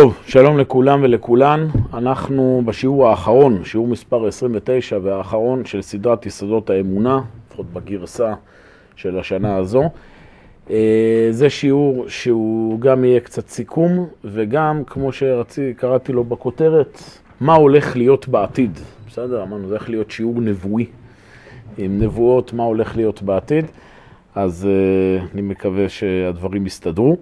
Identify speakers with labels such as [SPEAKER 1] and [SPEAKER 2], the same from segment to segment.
[SPEAKER 1] טוב, שלום לכולם ולכולן. אנחנו בשיעור האחרון, שיעור מספר 29 והאחרון של סדרת יסודות האמונה, לפחות בגרסה של השנה הזו. אה, זה שיעור שהוא גם יהיה קצת סיכום, וגם, כמו שקראתי לו בכותרת, מה הולך להיות בעתיד. בסדר? אמרנו, זה הולך להיות שיעור נבואי, עם נבואות, מה הולך להיות בעתיד. אז אה, אני מקווה שהדברים יסתדרו.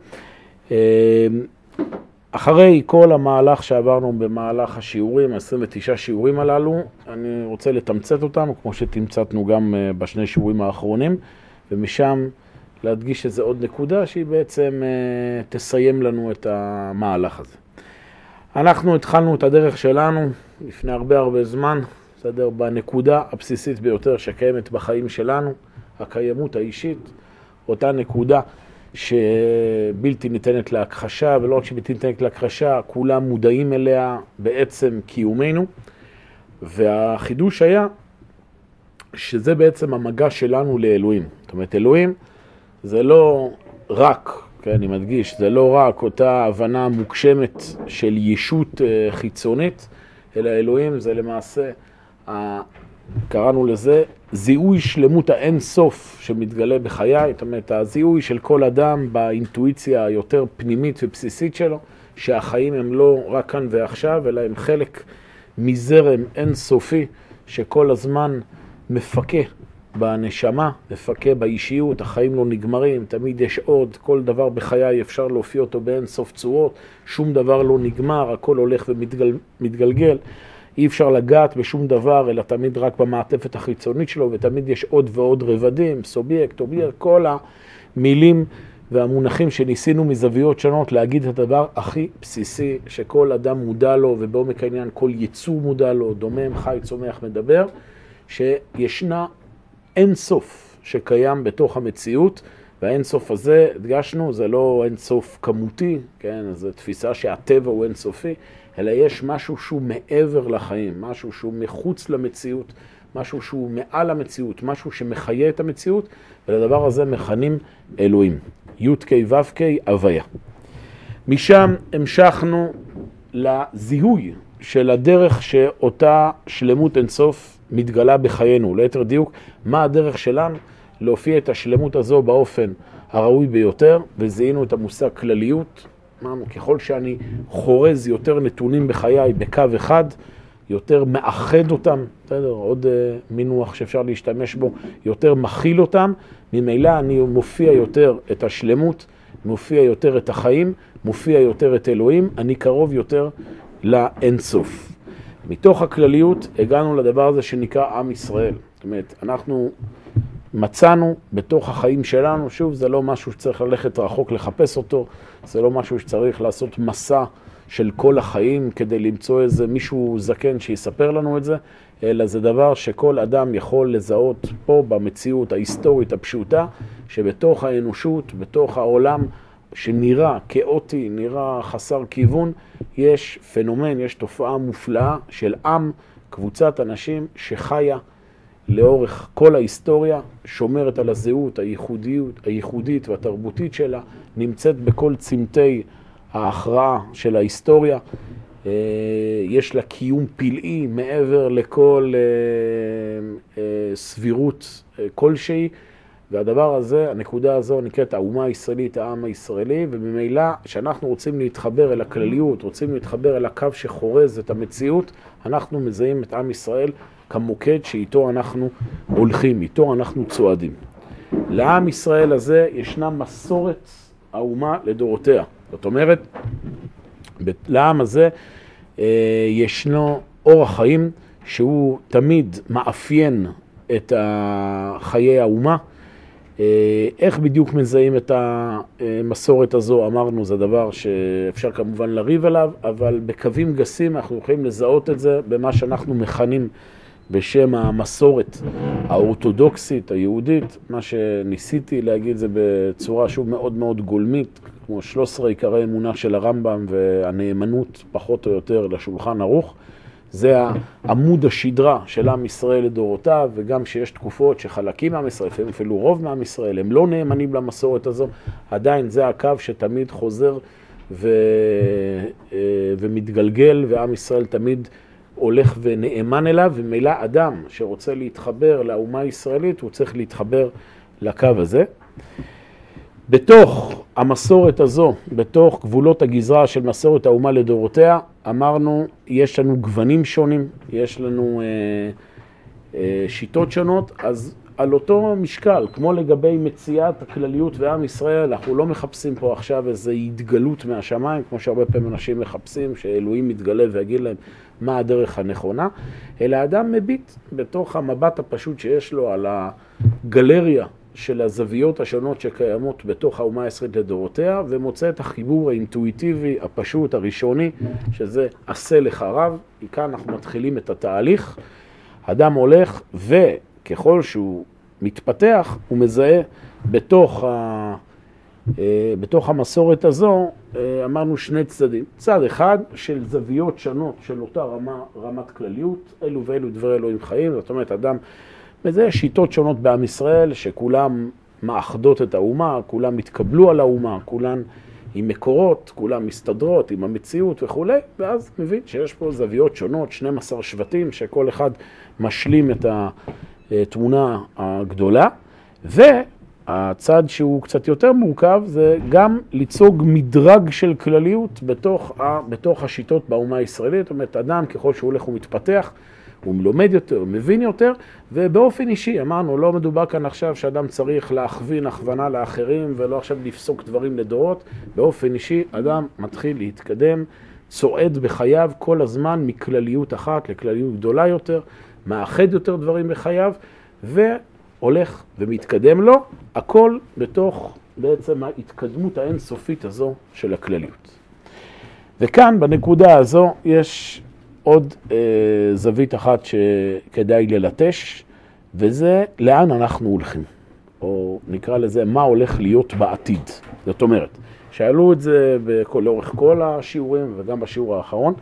[SPEAKER 1] אחרי כל המהלך שעברנו במהלך השיעורים, ה-29 שיעורים הללו, אני רוצה לתמצת אותם, כמו שתמצתנו גם אה, בשני שיעורים האחרונים, ומשם להדגיש איזה עוד נקודה שהיא בעצם אה, תסיים לנו את המהלך הזה. אנחנו התחלנו את הדרך שלנו לפני הרבה הרבה זמן, בסדר? בנקודה הבסיסית ביותר שקיימת בחיים שלנו, הקיימות האישית, אותה נקודה שבלתי ניתנת להכחשה, ולא רק שבלתי ניתנת להכחשה, כולם מודעים אליה בעצם קיומנו. והחידוש היה שזה בעצם המגע שלנו לאלוהים. זאת אומרת, אלוהים זה לא רק, כן, אני מדגיש, זה לא רק אותה הבנה מוגשמת של ישות אה, חיצונית, אלא אלוהים זה למעשה, קראנו לזה זיהוי שלמות האין סוף שמתגלה בחיי, זאת אומרת, הזיהוי של כל אדם באינטואיציה היותר פנימית ובסיסית שלו, שהחיים הם לא רק כאן ועכשיו, אלא הם חלק מזרם אין סופי שכל הזמן מפקה בנשמה, מפקה באישיות, החיים לא נגמרים, תמיד יש עוד, כל דבר בחיי אפשר להופיע אותו באין סוף צורות, שום דבר לא נגמר, הכל הולך ומתגלגל. ומתגל, אי אפשר לגעת בשום דבר, אלא תמיד רק במעטפת החיצונית שלו, ותמיד יש עוד ועוד רבדים, סובייקט, אובייקט, כל המילים והמונחים שניסינו מזוויות שונות להגיד את הדבר הכי בסיסי שכל אדם מודע לו, ובעומק העניין כל יצור מודע לו, דומם, חי, צומח, מדבר, שישנה אין סוף שקיים בתוך המציאות. והאין סוף הזה, הדגשנו, זה לא אין סוף כמותי, כן, זו תפיסה שהטבע הוא אין סופי, אלא יש משהו שהוא מעבר לחיים, משהו שהוא מחוץ למציאות, משהו שהוא מעל המציאות, משהו שמחיה את המציאות, ולדבר הזה מכנים אלוהים. י"ק ו"ק הוויה. משם המשכנו לזיהוי של הדרך שאותה שלמות אינסוף מתגלה בחיינו. ליתר דיוק, מה הדרך שלנו להופיע את השלמות הזו באופן הראוי ביותר, וזיהינו את המושג כלליות, אמרנו, ככל שאני חורז יותר נתונים בחיי בקו אחד, יותר מאחד אותם, בסדר, עוד uh, מינוח שאפשר להשתמש בו, יותר מכיל אותם, ממילא אני מופיע יותר את השלמות, מופיע יותר את החיים, מופיע יותר את אלוהים, אני קרוב יותר לאינסוף. מתוך הכלליות הגענו לדבר הזה שנקרא עם ישראל. זאת אומרת, אנחנו מצאנו בתוך החיים שלנו, שוב, זה לא משהו שצריך ללכת רחוק לחפש אותו, זה לא משהו שצריך לעשות מסע של כל החיים כדי למצוא איזה מישהו זקן שיספר לנו את זה, אלא זה דבר שכל אדם יכול לזהות פה במציאות ההיסטורית הפשוטה, שבתוך האנושות, בתוך העולם שנראה כאוטי, נראה חסר כיוון, יש פנומן, יש תופעה מופלאה של עם, קבוצת אנשים שחיה לאורך כל ההיסטוריה, שומרת על הזהות הייחודיות, הייחודית והתרבותית שלה, נמצאת בכל צמתי ההכרעה של ההיסטוריה. אה, יש לה קיום פלאי מעבר לכל אה, אה, סבירות כלשהי, והדבר הזה, הנקודה הזו נקראת האומה הישראלית, העם הישראלי, וממילא כשאנחנו רוצים להתחבר אל הכלליות, רוצים להתחבר אל הקו שחורז את המציאות, אנחנו מזהים את עם ישראל כמוקד שאיתו אנחנו הולכים, איתו אנחנו צועדים. לעם ישראל הזה ישנה מסורת האומה לדורותיה. זאת אומרת, לעם הזה אה, ישנו אורח חיים שהוא תמיד מאפיין את חיי האומה. אה, איך בדיוק מזהים את המסורת הזו, אמרנו, זה דבר שאפשר כמובן לריב עליו, אבל בקווים גסים אנחנו יכולים לזהות את זה במה שאנחנו מכנים בשם המסורת האורתודוקסית, היהודית, מה שניסיתי להגיד זה בצורה שוב מאוד מאוד גולמית, כמו 13 עיקרי אמונה של הרמב"ם והנאמנות פחות או יותר לשולחן ערוך. זה עמוד השדרה של עם ישראל לדורותיו, וגם שיש תקופות שחלקים מעם ישראל, לפעמים אפילו רוב מעם ישראל, הם לא נאמנים למסורת הזו, עדיין זה הקו שתמיד חוזר ו, אה, ומתגלגל, ועם ישראל תמיד הולך ונאמן אליו, ומילא אדם שרוצה להתחבר לאומה הישראלית, הוא צריך להתחבר לקו הזה. בתוך המסורת הזו, בתוך גבולות הגזרה של מסורת האומה לדורותיה, אמרנו, יש לנו גוונים שונים, יש לנו אה, אה, שיטות שונות, אז על אותו משקל, כמו לגבי מציאת הכלליות ועם ישראל, אנחנו לא מחפשים פה עכשיו איזו התגלות מהשמיים, כמו שהרבה פעמים אנשים מחפשים, שאלוהים יתגלה ויגיד להם מה הדרך הנכונה, אלא אדם מביט בתוך המבט הפשוט שיש לו על הגלריה של הזוויות השונות שקיימות בתוך האומה הישראלית לדורותיה, ומוצא את החיבור האינטואיטיבי, הפשוט, הראשוני, שזה עשה לך רב. מכאן אנחנו מתחילים את התהליך. אדם הולך, וככל שהוא מתפתח, הוא מזהה בתוך, ה... אה, בתוך המסורת הזו, אה, אמרנו שני צדדים. צד אחד של זוויות שונות של אותה רמה, רמת כלליות, אלו ואלו דברי אלוהים חיים, זאת אומרת, אדם וזה שיטות שונות בעם ישראל, שכולם מאחדות את האומה, כולם התקבלו על האומה, כולן עם מקורות, כולם מסתדרות עם המציאות וכולי, ואז מבין שיש פה זוויות שונות, 12 שבטים, שכל אחד משלים את התמונה הגדולה, והצד שהוא קצת יותר מורכב זה גם ליצוג מדרג של כלליות בתוך, בתוך השיטות באומה הישראלית, זאת אומרת, אדם ככל שהוא הולך ומתפתח, הוא לומד יותר, הוא מבין יותר, ובאופן אישי, אמרנו, לא מדובר כאן עכשיו שאדם צריך להכווין הכוונה לאחרים ולא עכשיו לפסוק דברים לדורות, באופן אישי אדם מתחיל להתקדם, צועד בחייו כל הזמן מכלליות אחת לכלליות גדולה יותר, מאחד יותר דברים בחייו, והולך ומתקדם לו, הכל בתוך בעצם ההתקדמות האינסופית הזו של הכלליות. וכאן, בנקודה הזו, יש עוד אה, זווית אחת שכדאי ללטש, וזה לאן אנחנו הולכים, או נקרא לזה מה הולך להיות בעתיד. זאת אומרת, שאלו את זה לאורך כל השיעורים וגם בשיעור האחרון,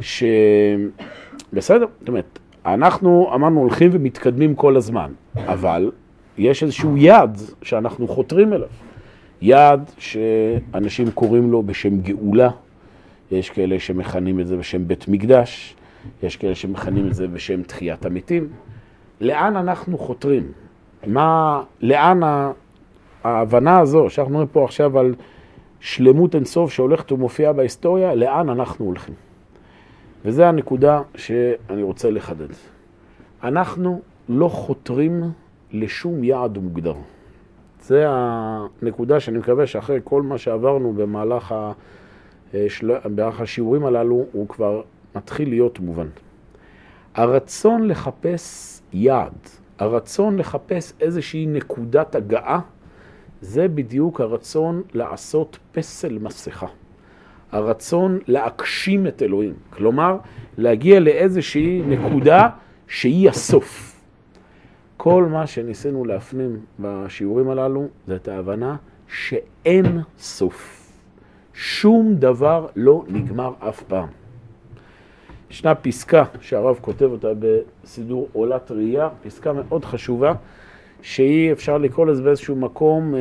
[SPEAKER 1] שבסדר, זאת אומרת, אנחנו אמרנו הולכים ומתקדמים כל הזמן, אבל יש איזשהו יעד שאנחנו חותרים אליו. יעד שאנשים קוראים לו בשם גאולה, יש כאלה שמכנים את זה בשם בית מקדש, יש כאלה שמכנים את זה בשם תחיית המתים. לאן אנחנו חותרים? מה, לאן ההבנה הזו, שאנחנו מדברים פה עכשיו על שלמות אינסוף שהולכת ומופיעה בהיסטוריה, לאן אנחנו הולכים? וזו הנקודה שאני רוצה לחדד. אנחנו לא חותרים לשום יעד מוגדר. זו הנקודה שאני מקווה שאחרי כל מה שעברנו במהלך ה... אה, בערך השיעורים הללו הוא כבר מתחיל להיות מובן. הרצון לחפש יעד, הרצון לחפש איזושהי נקודת הגעה, זה בדיוק הרצון לעשות פסל מסכה. הרצון להגשים את אלוהים. כלומר, להגיע לאיזושהי נקודה שהיא הסוף. כל מה שניסינו להפנים בשיעורים הללו זה את ההבנה שאין סוף. שום דבר לא נגמר אף פעם. ישנה פסקה שהרב כותב אותה בסידור עולת ראייה, פסקה מאוד חשובה, שהיא, אפשר לקרוא לזה באיזשהו מקום, אה,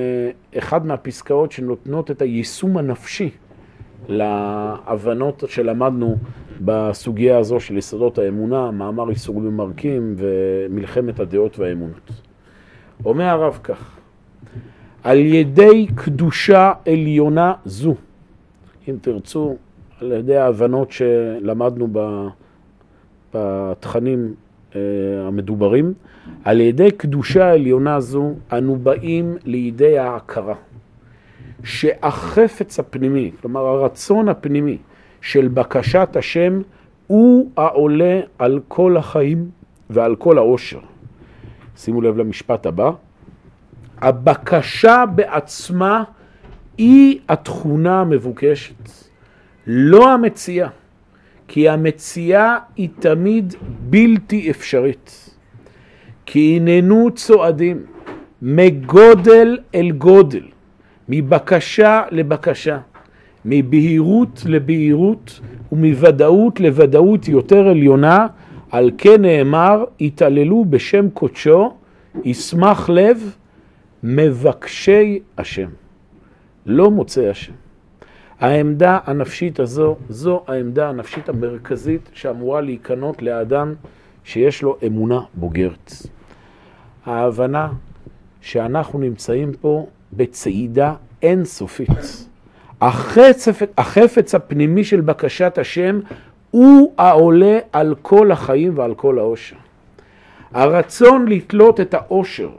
[SPEAKER 1] אחד מהפסקאות שנותנות את היישום הנפשי להבנות שלמדנו בסוגיה הזו של יסודות האמונה, מאמר איסורים ומרקים ומלחמת הדעות והאמונות. אומר הרב כך, על ידי קדושה עליונה זו, אם תרצו, על ידי ההבנות שלמדנו בתכנים אה, המדוברים, על ידי קדושה עליונה זו אנו באים לידי ההכרה שהחפץ הפנימי, כלומר הרצון הפנימי של בקשת השם הוא העולה על כל החיים ועל כל העושר. שימו לב למשפט הבא, הבקשה בעצמה היא התכונה המבוקשת, לא המציאה, כי המציאה היא תמיד בלתי אפשרית. כי הננו צועדים מגודל אל גודל, מבקשה לבקשה, מבהירות לבהירות ומוודאות לוודאות יותר עליונה, על כן נאמר, התעללו בשם קודשו, ישמח לב, מבקשי השם. לא מוצא השם. העמדה הנפשית הזו, זו העמדה הנפשית המרכזית שאמורה להיכנות לאדם שיש לו אמונה בוגרת. ההבנה שאנחנו נמצאים פה בצעידה אינסופית. החפץ, החפץ הפנימי של בקשת השם הוא העולה על כל החיים ועל כל העושר. הרצון לתלות את העושר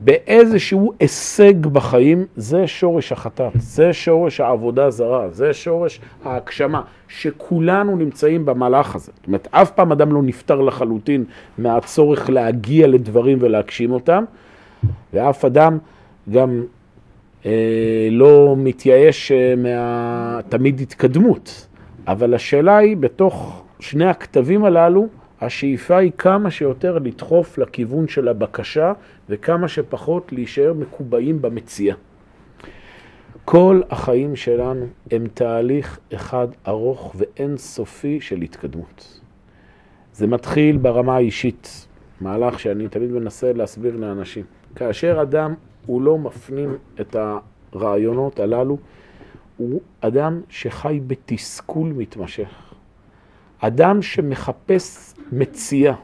[SPEAKER 1] באיזשהו הישג בחיים, זה שורש החטאת, זה שורש העבודה זרה, זה שורש ההגשמה, שכולנו נמצאים במהלך הזה. זאת אומרת, אף פעם אדם לא נפטר לחלוטין מהצורך להגיע לדברים ולהגשים אותם, ואף אדם גם אה, לא מתייאש אה, מהתמיד התקדמות. אבל השאלה היא, בתוך שני הכתבים הללו, השאיפה היא כמה שיותר לדחוף לכיוון של הבקשה וכמה שפחות להישאר מקובעים במציאה. כל החיים שלנו הם תהליך אחד ארוך ואין סופי של התקדמות. זה מתחיל ברמה האישית, מהלך שאני תמיד מנסה להסביר לאנשים. כאשר אדם הוא לא מפנים את הרעיונות הללו, הוא אדם שחי בתסכול מתמשך. אדם שמחפש מציאה,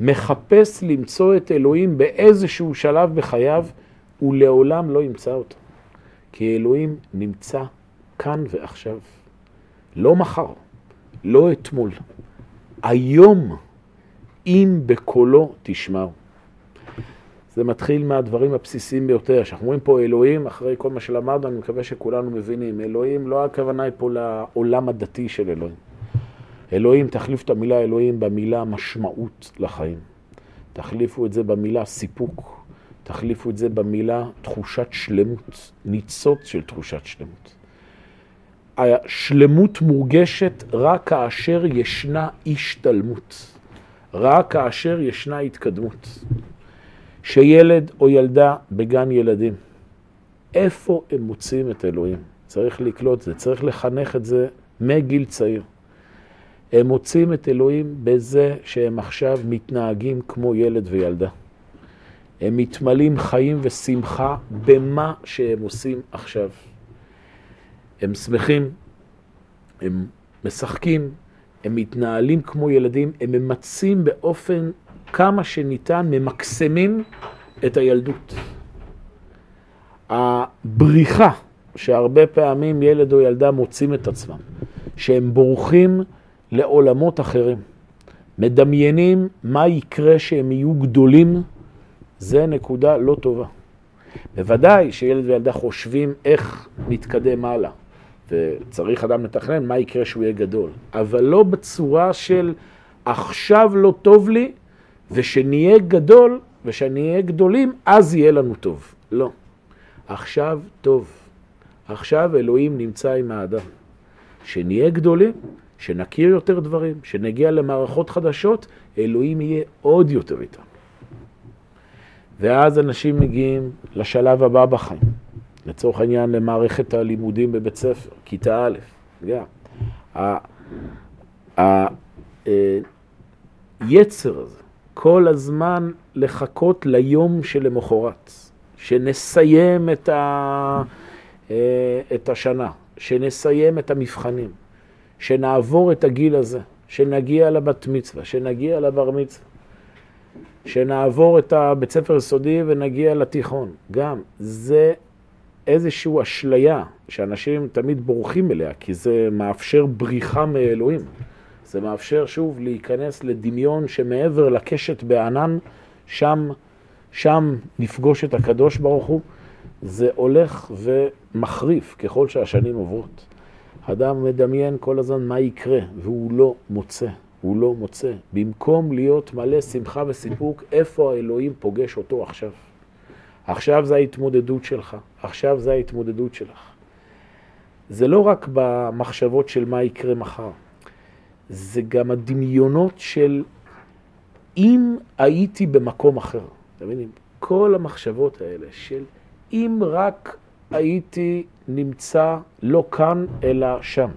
[SPEAKER 1] מחפש למצוא את אלוהים באיזשהו שלב בחייו, הוא לעולם לא ימצא אותו. כי אלוהים נמצא כאן ועכשיו. לא מחר, לא אתמול. היום, אם בקולו תשמעו. זה מתחיל מהדברים הבסיסיים ביותר. כשאנחנו אומרים פה אלוהים, אחרי כל מה שלמדנו, אני מקווה שכולנו מבינים. אלוהים, לא הכוונה היא פה לעולם הדתי של אלוהים. אלוהים, תחליף את המילה אלוהים במילה משמעות לחיים. תחליפו את זה במילה סיפוק. תחליפו את זה במילה תחושת שלמות, ניצוץ של תחושת שלמות. השלמות מורגשת רק כאשר ישנה השתלמות, רק כאשר ישנה התקדמות. שילד או ילדה בגן ילדים, איפה הם מוצאים את אלוהים? צריך לקלוט את זה, צריך לחנך את זה מגיל צעיר. הם מוצאים את אלוהים בזה שהם עכשיו מתנהגים כמו ילד וילדה. הם מתמלאים חיים ושמחה במה שהם עושים עכשיו. הם שמחים, הם משחקים, הם מתנהלים כמו ילדים, הם ממצים באופן כמה שניתן, ממקסמים את הילדות. הבריחה שהרבה פעמים ילד או ילדה מוצאים את עצמם, שהם בורחים לעולמות אחרים, מדמיינים מה יקרה שהם יהיו גדולים, זה נקודה לא טובה. בוודאי שילד וילדה חושבים איך נתקדם הלאה, וצריך אדם לתכנן מה יקרה שהוא יהיה גדול, אבל לא בצורה של עכשיו לא טוב לי, ושנהיה גדול, ושנהיה גדולים, אז יהיה לנו טוב. לא. עכשיו טוב. עכשיו אלוהים נמצא עם האדם. שנהיה גדולים, שנכיר יותר דברים, שנגיע למערכות חדשות, אלוהים יהיה עוד יותר איתם. ואז אנשים מגיעים לשלב הבא בחיים, לצורך העניין למערכת הלימודים בבית ספר, כיתה א', גם. היצר אה, הזה כל הזמן לחכות ליום שלמחרת, שנסיים את, ה... אה, את השנה, שנסיים את המבחנים, שנעבור את הגיל הזה, שנגיע לבת מצווה, שנגיע לבר מצווה, שנעבור את הבית ספר יסודי ונגיע לתיכון. גם זה איזושהי אשליה שאנשים תמיד בורחים אליה, כי זה מאפשר בריחה מאלוהים. זה מאפשר שוב להיכנס לדמיון שמעבר לקשת בענן, שם, שם נפגוש את הקדוש ברוך הוא. זה הולך ומחריף ככל שהשנים עוברות. אדם מדמיין כל הזמן מה יקרה, והוא לא מוצא, הוא לא מוצא. במקום להיות מלא שמחה וסיפוק, איפה האלוהים פוגש אותו עכשיו? עכשיו זה ההתמודדות שלך, עכשיו זה ההתמודדות שלך. זה לא רק במחשבות של מה יקרה מחר. זה גם הדמיונות של אם הייתי במקום אחר. אתם מבינים? כל המחשבות האלה של אם רק הייתי נמצא לא כאן אלא שם.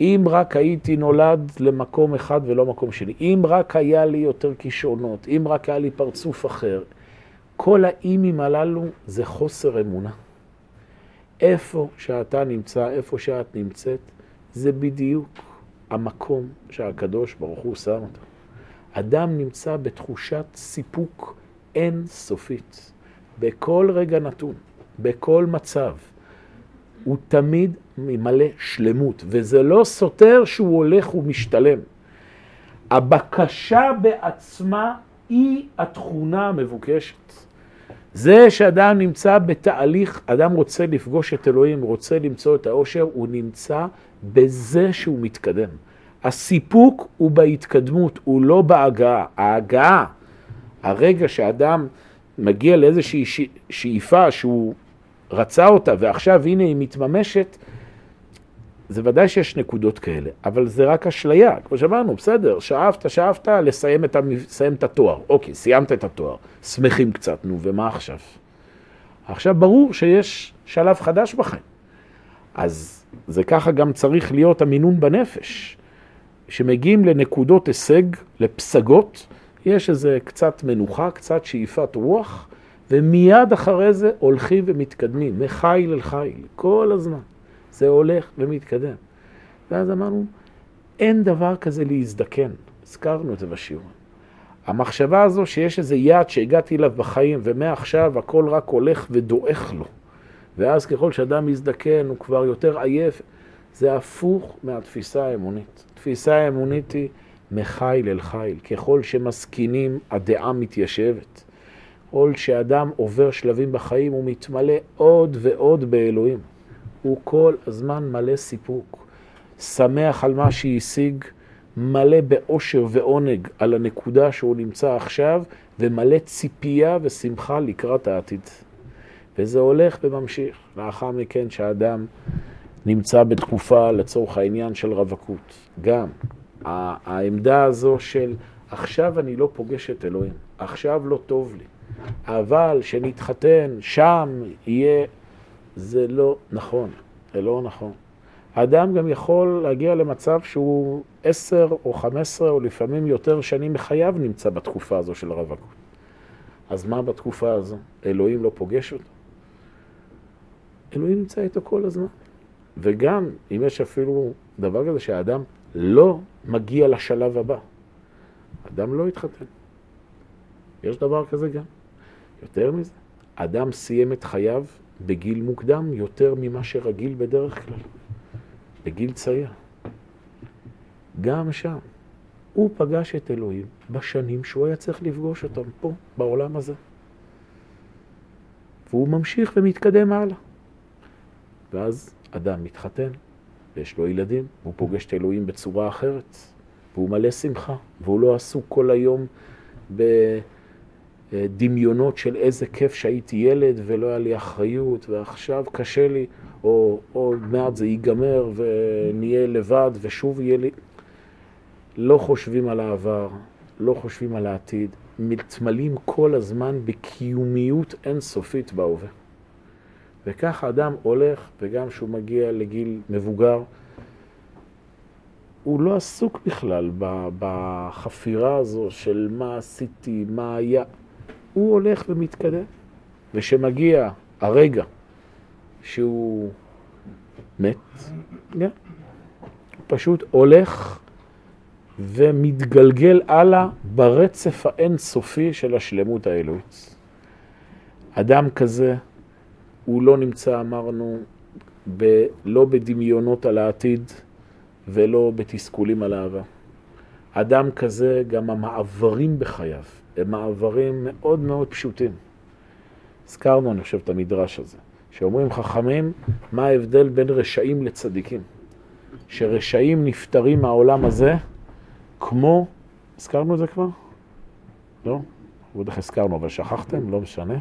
[SPEAKER 1] אם רק הייתי נולד למקום אחד ולא מקום שני. אם רק היה לי יותר כישרונות. אם רק היה לי פרצוף אחר. כל האימים הללו זה חוסר אמונה. איפה שאתה נמצא, איפה שאת נמצאת, זה בדיוק המקום שהקדוש ברוך הוא שם אותו. אדם נמצא בתחושת סיפוק אינסופית, בכל רגע נתון, בכל מצב. הוא תמיד ממלא שלמות, וזה לא סותר שהוא הולך ומשתלם. הבקשה בעצמה היא התכונה המבוקשת. זה שאדם נמצא בתהליך, אדם רוצה לפגוש את אלוהים, רוצה למצוא את האושר, הוא נמצא בזה שהוא מתקדם. הסיפוק הוא בהתקדמות, הוא לא בהגעה. ההגעה, הרגע שאדם מגיע לאיזושהי שאיפה שהוא רצה אותה ועכשיו הנה היא מתממשת, זה ודאי שיש נקודות כאלה, אבל זה רק אשליה. כמו שאמרנו, בסדר, שאפת, שאפת, לסיים את, לסיים את התואר. אוקיי, סיימת את התואר, שמחים קצת, נו, ומה עכשיו? עכשיו ברור שיש שלב חדש בחיים. אז זה ככה גם צריך להיות המינון בנפש. שמגיעים לנקודות הישג, לפסגות, יש איזה קצת מנוחה, קצת שאיפת רוח, ומיד אחרי זה הולכים ומתקדמים, מחיל אל חיל, כל הזמן. זה הולך ומתקדם. ואז אמרנו, אין דבר כזה להזדקן. הזכרנו את זה בשיעור. המחשבה הזו שיש איזה יעד שהגעתי אליו בחיים, ומעכשיו הכל רק הולך ודועך לו. ואז ככל שאדם מזדקן הוא כבר יותר עייף, זה הפוך מהתפיסה האמונית. התפיסה האמונית היא מחיל אל חיל. ככל שמסכינים, הדעה מתיישבת. ככל שאדם עובר שלבים בחיים, הוא מתמלא עוד ועוד באלוהים. הוא כל הזמן מלא סיפוק, שמח על מה שהשיג, מלא באושר ועונג על הנקודה שהוא נמצא עכשיו, ומלא ציפייה ושמחה לקראת העתיד. וזה הולך וממשיך. לאחר מכן שהאדם נמצא בתקופה, לצורך העניין, של רווקות. גם העמדה הזו של עכשיו אני לא פוגש את אלוהים, עכשיו לא טוב לי, אבל שנתחתן, שם יהיה זה לא נכון, זה לא נכון. האדם גם יכול להגיע למצב שהוא עשר או חמש עשרה או לפעמים יותר שנים מחייו נמצא בתקופה הזו של הרווקות. אז מה בתקופה הזו? אלוהים לא פוגש אותו? אלוהים נמצא איתו כל הזמן. וגם אם יש אפילו דבר כזה שהאדם לא מגיע לשלב הבא, אדם לא יתחתן. יש דבר כזה גם. יותר מזה, אדם סיים את חייו בגיל מוקדם יותר ממה שרגיל בדרך כלל, בגיל צעיר. גם שם, הוא פגש את אלוהים בשנים שהוא היה צריך לפגוש אותם פה, בעולם הזה. והוא ממשיך ומתקדם הלאה. ואז אדם מתחתן, ויש לו ילדים, והוא פוגש את אלוהים בצורה אחרת, והוא מלא שמחה, והוא לא עסוק כל היום ב... דמיונות של איזה כיף שהייתי ילד ולא היה לי אחריות ועכשיו קשה לי, או עוד מעט זה ייגמר ונהיה לבד ושוב יהיה לי. לא חושבים על העבר, לא חושבים על העתיד, מתמלאים כל הזמן בקיומיות אינסופית בהווה. וכך האדם הולך, וגם כשהוא מגיע לגיל מבוגר, הוא לא עסוק בכלל בחפירה הזו של מה עשיתי, מה היה. הוא הולך ומתקדם. וכשמגיע הרגע שהוא מת, yeah, הוא פשוט הולך ומתגלגל הלאה ברצף האינסופי של השלמות האלוהית. אדם כזה, הוא לא נמצא, אמרנו, ב, לא בדמיונות על העתיד ולא בתסכולים על העבר. אדם כזה, גם המעברים בחייו, הם מעברים מאוד מאוד פשוטים. הזכרנו, אני חושב, את המדרש הזה, שאומרים חכמים, מה ההבדל בין רשעים לצדיקים? שרשעים נפטרים מהעולם הזה כמו, הזכרנו את זה כבר? לא? בטח הזכרנו, אבל שכחתם, לא משנה.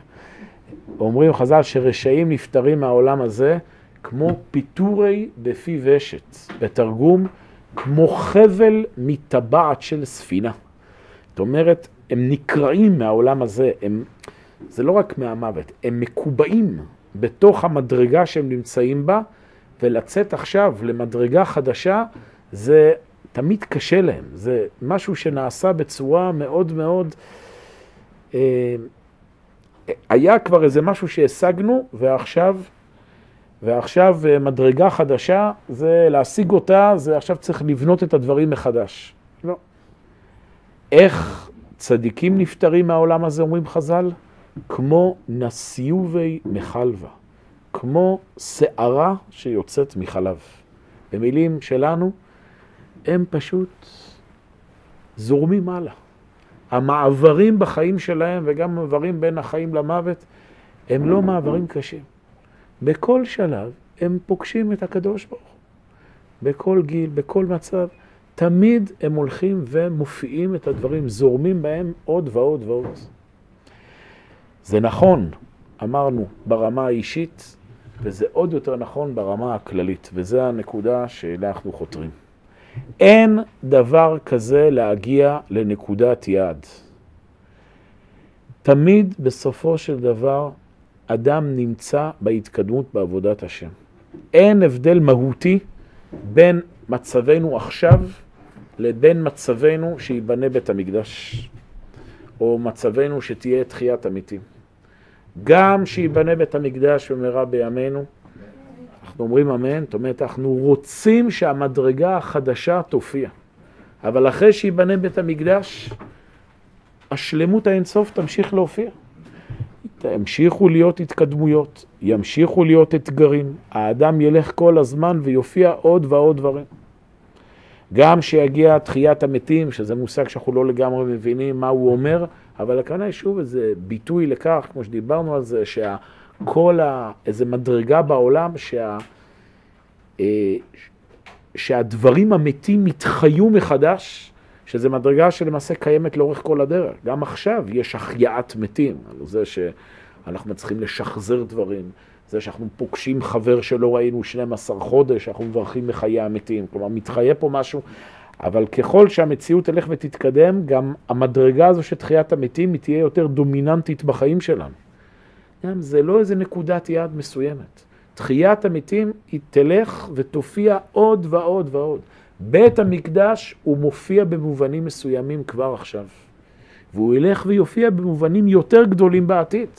[SPEAKER 1] אומרים חז"ל שרשעים נפטרים מהעולם הזה כמו פיטורי בפי ושת. בתרגום, כמו חבל מטבעת של ספינה. זאת אומרת, הם נקרעים מהעולם הזה, הם, זה לא רק מהמוות, הם מקובעים בתוך המדרגה שהם נמצאים בה, ולצאת עכשיו למדרגה חדשה, זה תמיד קשה להם. זה משהו שנעשה בצורה מאוד מאוד... אה, היה כבר איזה משהו שהשגנו, ועכשיו ועכשיו אה, מדרגה חדשה, זה להשיג אותה, זה עכשיו צריך לבנות את הדברים מחדש. לא. איך צדיקים נפטרים מהעולם הזה, אומרים חז"ל? כמו נסיובי מחלבה, כמו שערה שיוצאת מחלב. במילים שלנו, הם פשוט זורמים הלאה. המעברים בחיים שלהם וגם המעברים בין החיים למוות הם לא מעברים קשים. בכל שלב הם פוגשים את הקדוש ברוך הוא. בכל גיל, בכל מצב, תמיד הם הולכים ומופיעים את הדברים, זורמים בהם עוד ועוד ועוד. זה נכון, אמרנו, ברמה האישית, וזה עוד יותר נכון ברמה הכללית, וזו הנקודה שאליה אנחנו חותרים. אין דבר כזה להגיע לנקודת יעד. תמיד בסופו של דבר אדם נמצא בהתקדמות בעבודת השם. אין הבדל מהותי בין מצבנו עכשיו לבין מצבנו שייבנה בית המקדש, או מצבנו שתהיה תחיית המתים. גם שייבנה בית המקדש במהרה בימינו, אנחנו אומרים אמן, זאת אומרת, אנחנו רוצים שהמדרגה החדשה תופיע. אבל אחרי שייבנה בית המקדש, השלמות האינסוף תמשיך להופיע. ימשיכו להיות התקדמויות, ימשיכו להיות אתגרים, האדם ילך כל הזמן ויופיע עוד ועוד דברים. גם שיגיע תחיית המתים, שזה מושג שאנחנו לא לגמרי מבינים מה הוא אומר, אבל הכוונה היא שוב איזה ביטוי לכך, כמו שדיברנו על זה, שכל ה... איזה מדרגה בעולם שה... אה, שהדברים המתים מתחיו מחדש, שזו מדרגה שלמעשה קיימת לאורך כל הדרך. גם עכשיו יש החייאת מתים, זה שאנחנו מצליחים לשחזר דברים, זה שאנחנו פוגשים חבר שלא ראינו 12 חודש, אנחנו מברכים מחיי המתים. כלומר, מתחיה פה משהו, אבל ככל שהמציאות תלך ותתקדם, גם המדרגה הזו של תחיית המתים היא תהיה יותר דומיננטית בחיים שלנו. גם זה לא איזה נקודת יעד מסוימת. תחיית המתים היא תלך ותופיע עוד ועוד ועוד. בית המקדש הוא מופיע במובנים מסוימים כבר עכשיו. והוא ילך ויופיע במובנים יותר גדולים בעתיד.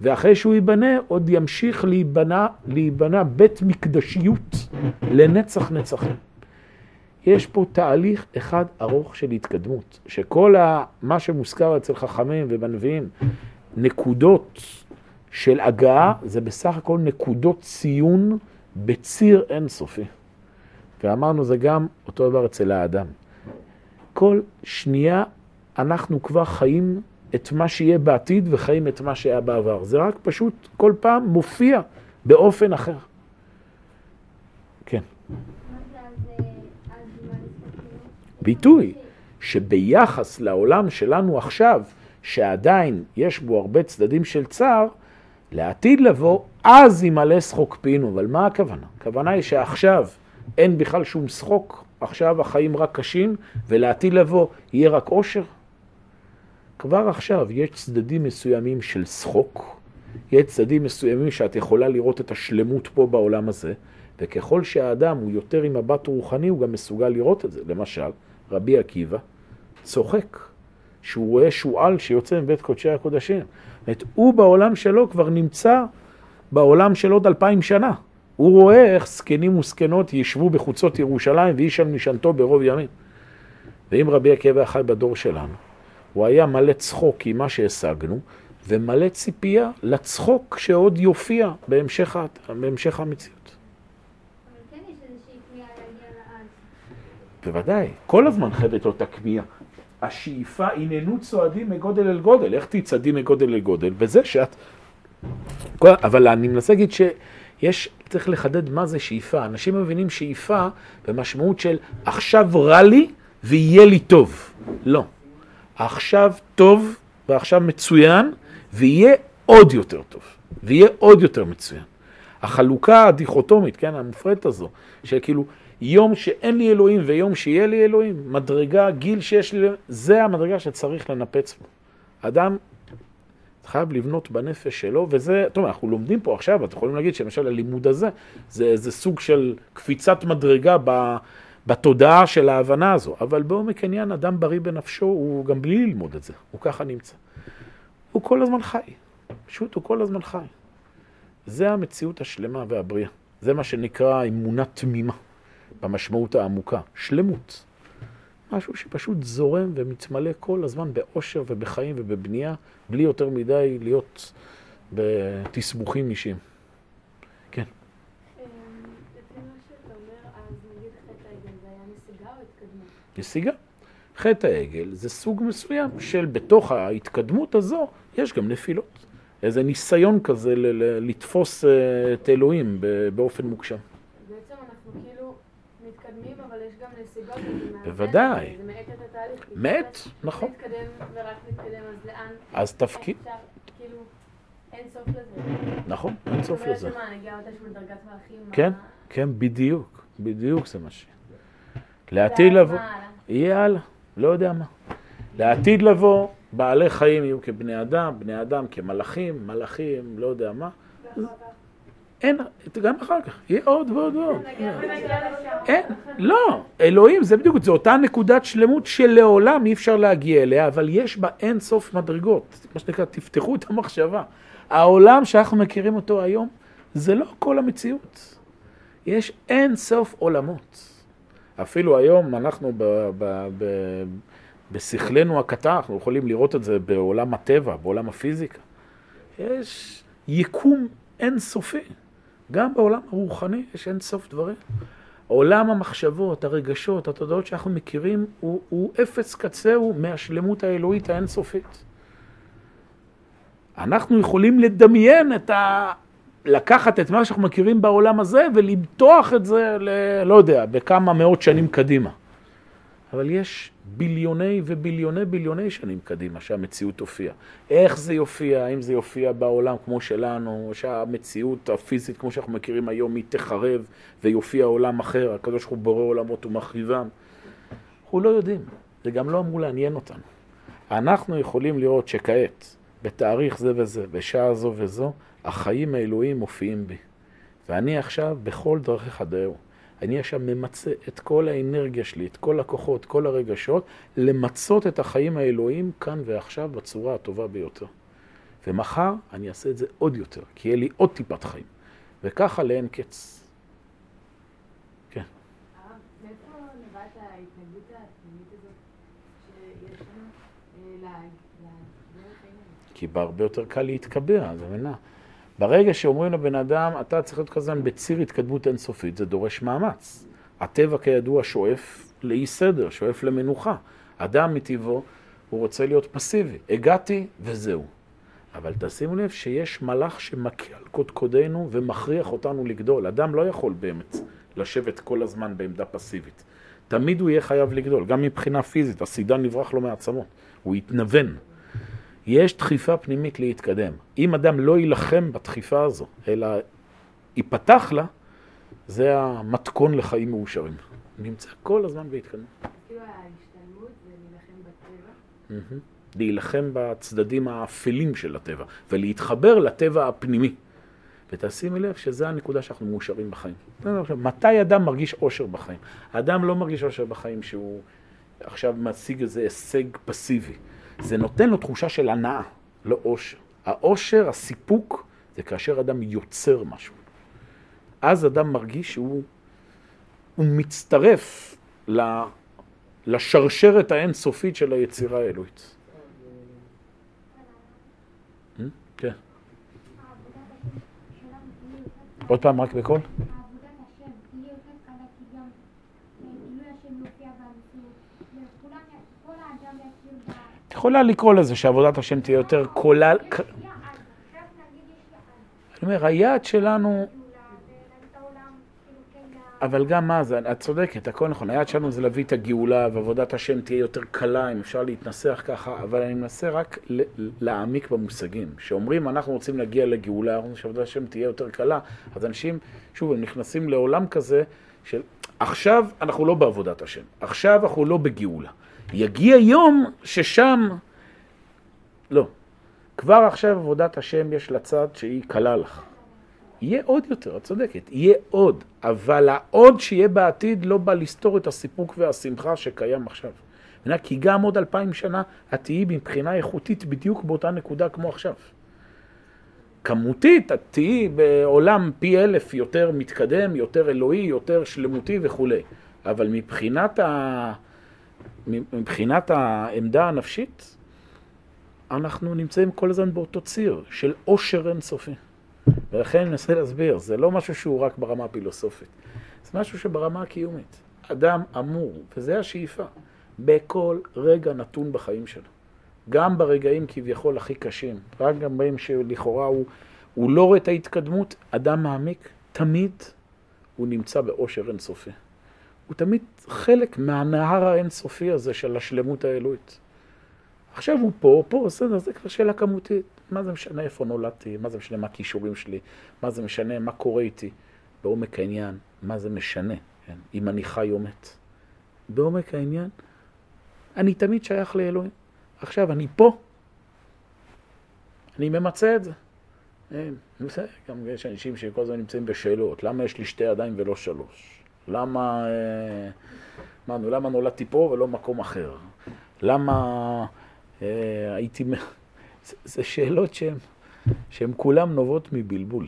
[SPEAKER 1] ואחרי שהוא ייבנה, עוד ימשיך להיבנה, להיבנה בית מקדשיות לנצח נצחים. יש פה תהליך אחד ארוך של התקדמות, שכל ה, מה שמוזכר אצל חכמים ובנביאים, נקודות של הגעה, זה בסך הכל נקודות ציון בציר אינסופי. ואמרנו, זה גם אותו דבר אצל האדם. כל שנייה אנחנו כבר חיים את מה שיהיה בעתיד וחיים את מה שהיה בעבר. זה רק פשוט כל פעם מופיע באופן אחר. כן. ביטוי שביחס לעולם שלנו עכשיו, שעדיין יש בו הרבה צדדים של צער, לעתיד לבוא, אז ימלא שחוק פינו. אבל מה הכוונה? הכוונה היא שעכשיו אין בכלל שום שחוק, עכשיו החיים רק קשים, ולעתיד לבוא יהיה רק עושר. כבר עכשיו יש צדדים מסוימים של שחוק, יש צדדים מסוימים שאת יכולה לראות את השלמות פה בעולם הזה, וככל שהאדם הוא יותר עם מבט רוחני, הוא גם מסוגל לראות את זה. למשל, רבי עקיבא צוחק שהוא רואה שועל שיוצא מבית קודשי הקודשים. זאת אומרת, הוא בעולם שלו כבר נמצא בעולם של עוד אלפיים שנה. הוא רואה איך זקנים וזקנות ישבו בחוצות ירושלים ואיש על משענתו ברוב ימים. ואם רבי עקיבא חי בדור שלנו, הוא היה מלא צחוק עם מה שהשגנו, ומלא ציפייה לצחוק שעוד יופיע בהמשך, בהמשך המציאות.
[SPEAKER 2] כן
[SPEAKER 1] בוודאי, כל הזמן חייבת לו את הכמיהה. השאיפה, הננו צועדים מגודל אל גודל. איך תצעדי מגודל אל גודל? וזה שאת... אבל אני מנסה להגיד שיש, צריך לחדד מה זה שאיפה. אנשים מבינים שאיפה במשמעות של עכשיו רע לי ויהיה לי טוב. לא. עכשיו טוב ועכשיו מצוין, ויהיה עוד יותר טוב, ויהיה עוד יותר מצוין. החלוקה הדיכוטומית, כן, המופרדת הזו, שכאילו יום שאין לי אלוהים ויום שיהיה לי אלוהים, מדרגה, גיל שיש לי, זה המדרגה שצריך לנפץ בו. אדם חייב לבנות בנפש שלו, וזה, טוב, אנחנו לומדים פה עכשיו, אתם יכולים להגיד שלמשל הלימוד הזה, זה איזה סוג של קפיצת מדרגה ב... בתודעה של ההבנה הזו, אבל בעומק עניין אדם בריא בנפשו הוא גם בלי ללמוד את זה, הוא ככה נמצא. הוא כל הזמן חי, פשוט הוא כל הזמן חי. זה המציאות השלמה והבריאה. זה מה שנקרא אמונה תמימה, במשמעות העמוקה. שלמות. משהו שפשוט זורם ומתמלא כל הזמן באושר ובחיים ובבנייה, בלי יותר מדי להיות בתסבוכים אישיים. כן.
[SPEAKER 2] אמ, לפי מה שאתה אומר, אז נגיד חטא העגל זה היה נסיגה או התקדמות?
[SPEAKER 1] נסיגה. חטא העגל זה סוג מסוים של בתוך ההתקדמות הזו יש גם נפילות. איזה ניסיון כזה לתפוס אה, את אלוהים באופן מוגשם.
[SPEAKER 2] בעצם אנחנו כאילו מתקדמים, אבל יש גם נסיגות.
[SPEAKER 1] בוודאי.
[SPEAKER 2] זה מאט את התהליך.
[SPEAKER 1] מאט, נכון.
[SPEAKER 2] להתקדם ורק להתקדם, אז לאן?
[SPEAKER 1] אז תפקיד,
[SPEAKER 2] כאילו, אין סוף לזה.
[SPEAKER 1] נכון, אין סוף
[SPEAKER 2] זאת אומרת
[SPEAKER 1] לזה.
[SPEAKER 2] שמה, נגיע מתישהו לדרגת מלאכים?
[SPEAKER 1] כן,
[SPEAKER 2] מה-
[SPEAKER 1] כן, בדיוק, בדיוק זה מה ש... לעתיד לבוא? יהיה הלאה, לא יודע מה. לעתיד לבוא, בעלי חיים יהיו כבני אדם, בני אדם כמלאכים, מלאכים, לא יודע מה. אין, גם אחר כך, יהיה עוד ועוד ועוד.
[SPEAKER 2] לשם.
[SPEAKER 1] אין, לא, אלוהים זה בדיוק, זו אותה נקודת שלמות שלעולם אי אפשר להגיע אליה, אבל יש בה אין סוף מדרגות, מה שנקרא, תפתחו את המחשבה. העולם שאנחנו מכירים אותו היום, זה לא כל המציאות. יש אין סוף עולמות. אפילו היום אנחנו ב, ב, ב, בשכלנו הקטן, אנחנו יכולים לראות את זה בעולם הטבע, בעולם הפיזיקה. יש יקום אין סופי. גם בעולם הרוחני יש אין סוף דברים. עולם המחשבות, הרגשות, התודעות שאנחנו מכירים, הוא, הוא אפס קצהו מהשלמות האלוהית האינסופית. אנחנו יכולים לדמיין את ה... לקחת את מה שאנחנו מכירים בעולם הזה ולמתוח את זה, ל... לא יודע, בכמה מאות שנים קדימה. אבל יש ביליוני וביליוני ביליוני שנים קדימה שהמציאות תופיע. איך זה יופיע? האם זה יופיע בעולם כמו שלנו, או שהמציאות הפיזית כמו שאנחנו מכירים היום היא תחרב ויופיע עולם אחר, הקדוש ברוך הוא בורא עולמות ומחריבם? אנחנו לא יודעים, זה גם לא אמור לעניין אותנו. אנחנו יכולים לראות שכעת, בתאריך זה וזה, בשעה זו וזו, החיים האלוהיים מופיעים בי. ואני עכשיו בכל דרכיך דאהו. אני עכשיו ממצה את כל האנרגיה שלי, את כל הכוחות, כל הרגשות, למצות את החיים האלוהיים כאן ועכשיו בצורה הטובה ביותר. ומחר אני אעשה את זה עוד יותר, כי יהיה לי עוד טיפת חיים. וככה לאין קץ. כן.
[SPEAKER 3] אה, הזאת?
[SPEAKER 1] כי בה הרבה יותר קל להתקבע, זה מנה. ברגע שאומרים לבן אדם, אתה צריך להיות כזה בציר התקדמות אינסופית, זה דורש מאמץ. הטבע כידוע שואף לאי סדר, שואף למנוחה. אדם מטבעו, הוא רוצה להיות פסיבי. הגעתי וזהו. אבל תשימו לב שיש מלאך שמכה על קודקודנו ומכריח אותנו לגדול. אדם לא יכול באמת לשבת כל הזמן בעמדה פסיבית. תמיד הוא יהיה חייב לגדול, גם מבחינה פיזית, הסידן נברח לו מעצמות, הוא יתנוון. יש דחיפה פנימית להתקדם. אם אדם לא יילחם בדחיפה הזו, אלא ייפתח לה, זה המתכון לחיים מאושרים. נמצא כל הזמן בהתקדמות.
[SPEAKER 3] כאילו ההשתלמות זה להילחם בטבע.
[SPEAKER 1] להילחם בצדדים האפלים של הטבע, ולהתחבר לטבע הפנימי. ותשימי לב שזה הנקודה שאנחנו מאושרים בחיים. מתי אדם מרגיש אושר בחיים? האדם לא מרגיש אושר בחיים שהוא עכשיו משיג איזה הישג פסיבי. זה נותן לו תחושה של הנאה, לא אושר. האושר, הסיפוק, זה כאשר אדם יוצר משהו. אז אדם מרגיש שהוא הוא מצטרף ל, לשרשרת האינסופית של היצירה האלוהית. אה? כן. עוד פעם, רק בקול.
[SPEAKER 4] עבודת השם תהיה יותר קלה כי גם אה, גילוי השם יופיע במציאות. וכולם, כל האדם יכיר ב...
[SPEAKER 1] את יכולה לקרוא לזה שעבודת השם תהיה יותר כולל... אני אומר, היעד שלנו,
[SPEAKER 4] כאילו כן,
[SPEAKER 1] אבל גם מה זה, את צודקת, הכל נכון. היעד שלנו זה להביא את הגאולה, ועבודת השם תהיה יותר קלה, אם אפשר להתנסח ככה, אבל אני מנסה רק להעמיק במושגים. כשאומרים, אנחנו רוצים להגיע לגאולה, אנחנו רוצים שעבודת השם תהיה יותר קלה, אז אנשים, שוב, הם נכנסים לעולם כזה של עכשיו אנחנו לא בעבודת השם, עכשיו אנחנו לא בגאולה. יגיע יום ששם, לא. כבר עכשיו עבודת השם יש לה צד שהיא קלה לך. יהיה עוד יותר, את צודקת, יהיה עוד, אבל העוד שיהיה בעתיד לא בא לסתור את הסיפוק והשמחה שקיים עכשיו. כי גם עוד אלפיים שנה את תהיי מבחינה איכותית בדיוק באותה נקודה כמו עכשיו. כמותית, את תהיי בעולם פי אלף יותר מתקדם, יותר אלוהי, יותר שלמותי וכולי. אבל מבחינת, ה... מבחינת העמדה הנפשית, אנחנו נמצאים כל הזמן באותו ציר של עושר אינסופי. ולכן אני מנסה להסביר, זה לא משהו שהוא רק ברמה הפילוסופית, זה משהו שברמה הקיומית. אדם אמור, וזה השאיפה, בכל רגע נתון בחיים שלו. גם ברגעים כביכול הכי קשים, רק גם בהם שלכאורה הוא, הוא לא רואה את ההתקדמות, אדם מעמיק, תמיד הוא נמצא באושר אינסופי. הוא תמיד חלק מהנהר האינסופי הזה של השלמות האלוהית. עכשיו הוא פה, פה, בסדר, זה כבר שאלה כמותית. מה זה משנה איפה נולדתי, מה זה משנה מה הכישורים שלי, מה זה משנה מה קורה איתי. בעומק העניין, מה זה משנה, כן? אם אני חי או מת. בעומק העניין, אני תמיד שייך לאלוהים. עכשיו, אני פה, אני ממצה את זה. אין, גם יש אנשים שכל הזמן נמצאים בשאלות, למה יש לי שתי ידיים ולא שלוש? למה, אה, אמרנו, למה נולדתי פה ולא מקום אחר? למה אה, הייתי... זה, שאלות שהן כולן נובעות מבלבול.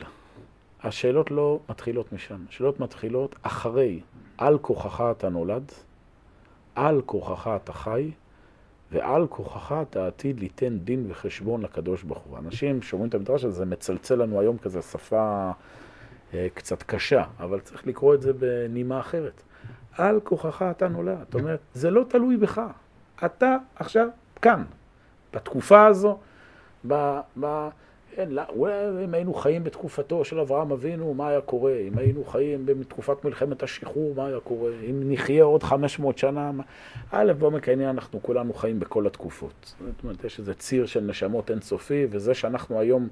[SPEAKER 1] השאלות לא מתחילות משם, השאלות מתחילות אחרי, על כוחך אתה נולד, על כוחך אתה חי, ועל כוחך אתה עתיד ליתן דין וחשבון לקדוש ברוך הוא. אנשים שאומרים את המדרש הזה, זה מצלצל לנו היום כזה שפה קצת קשה, אבל צריך לקרוא את זה בנימה אחרת. על כוחך אתה נולד. זאת אומרת, זה לא תלוי בך. אתה עכשיו כאן, בתקופה הזו, ב... ב כן, לא, אם היינו חיים בתקופתו של אברהם אבינו, מה היה קורה? אם היינו חיים בתקופת מלחמת השחרור, מה היה קורה? אם נחיה עוד 500 שנה, מה... א', בעומק העניין אנחנו כולנו חיים בכל התקופות. זאת אומרת, יש איזה ציר של נשמות אינסופי, וזה שאנחנו היום,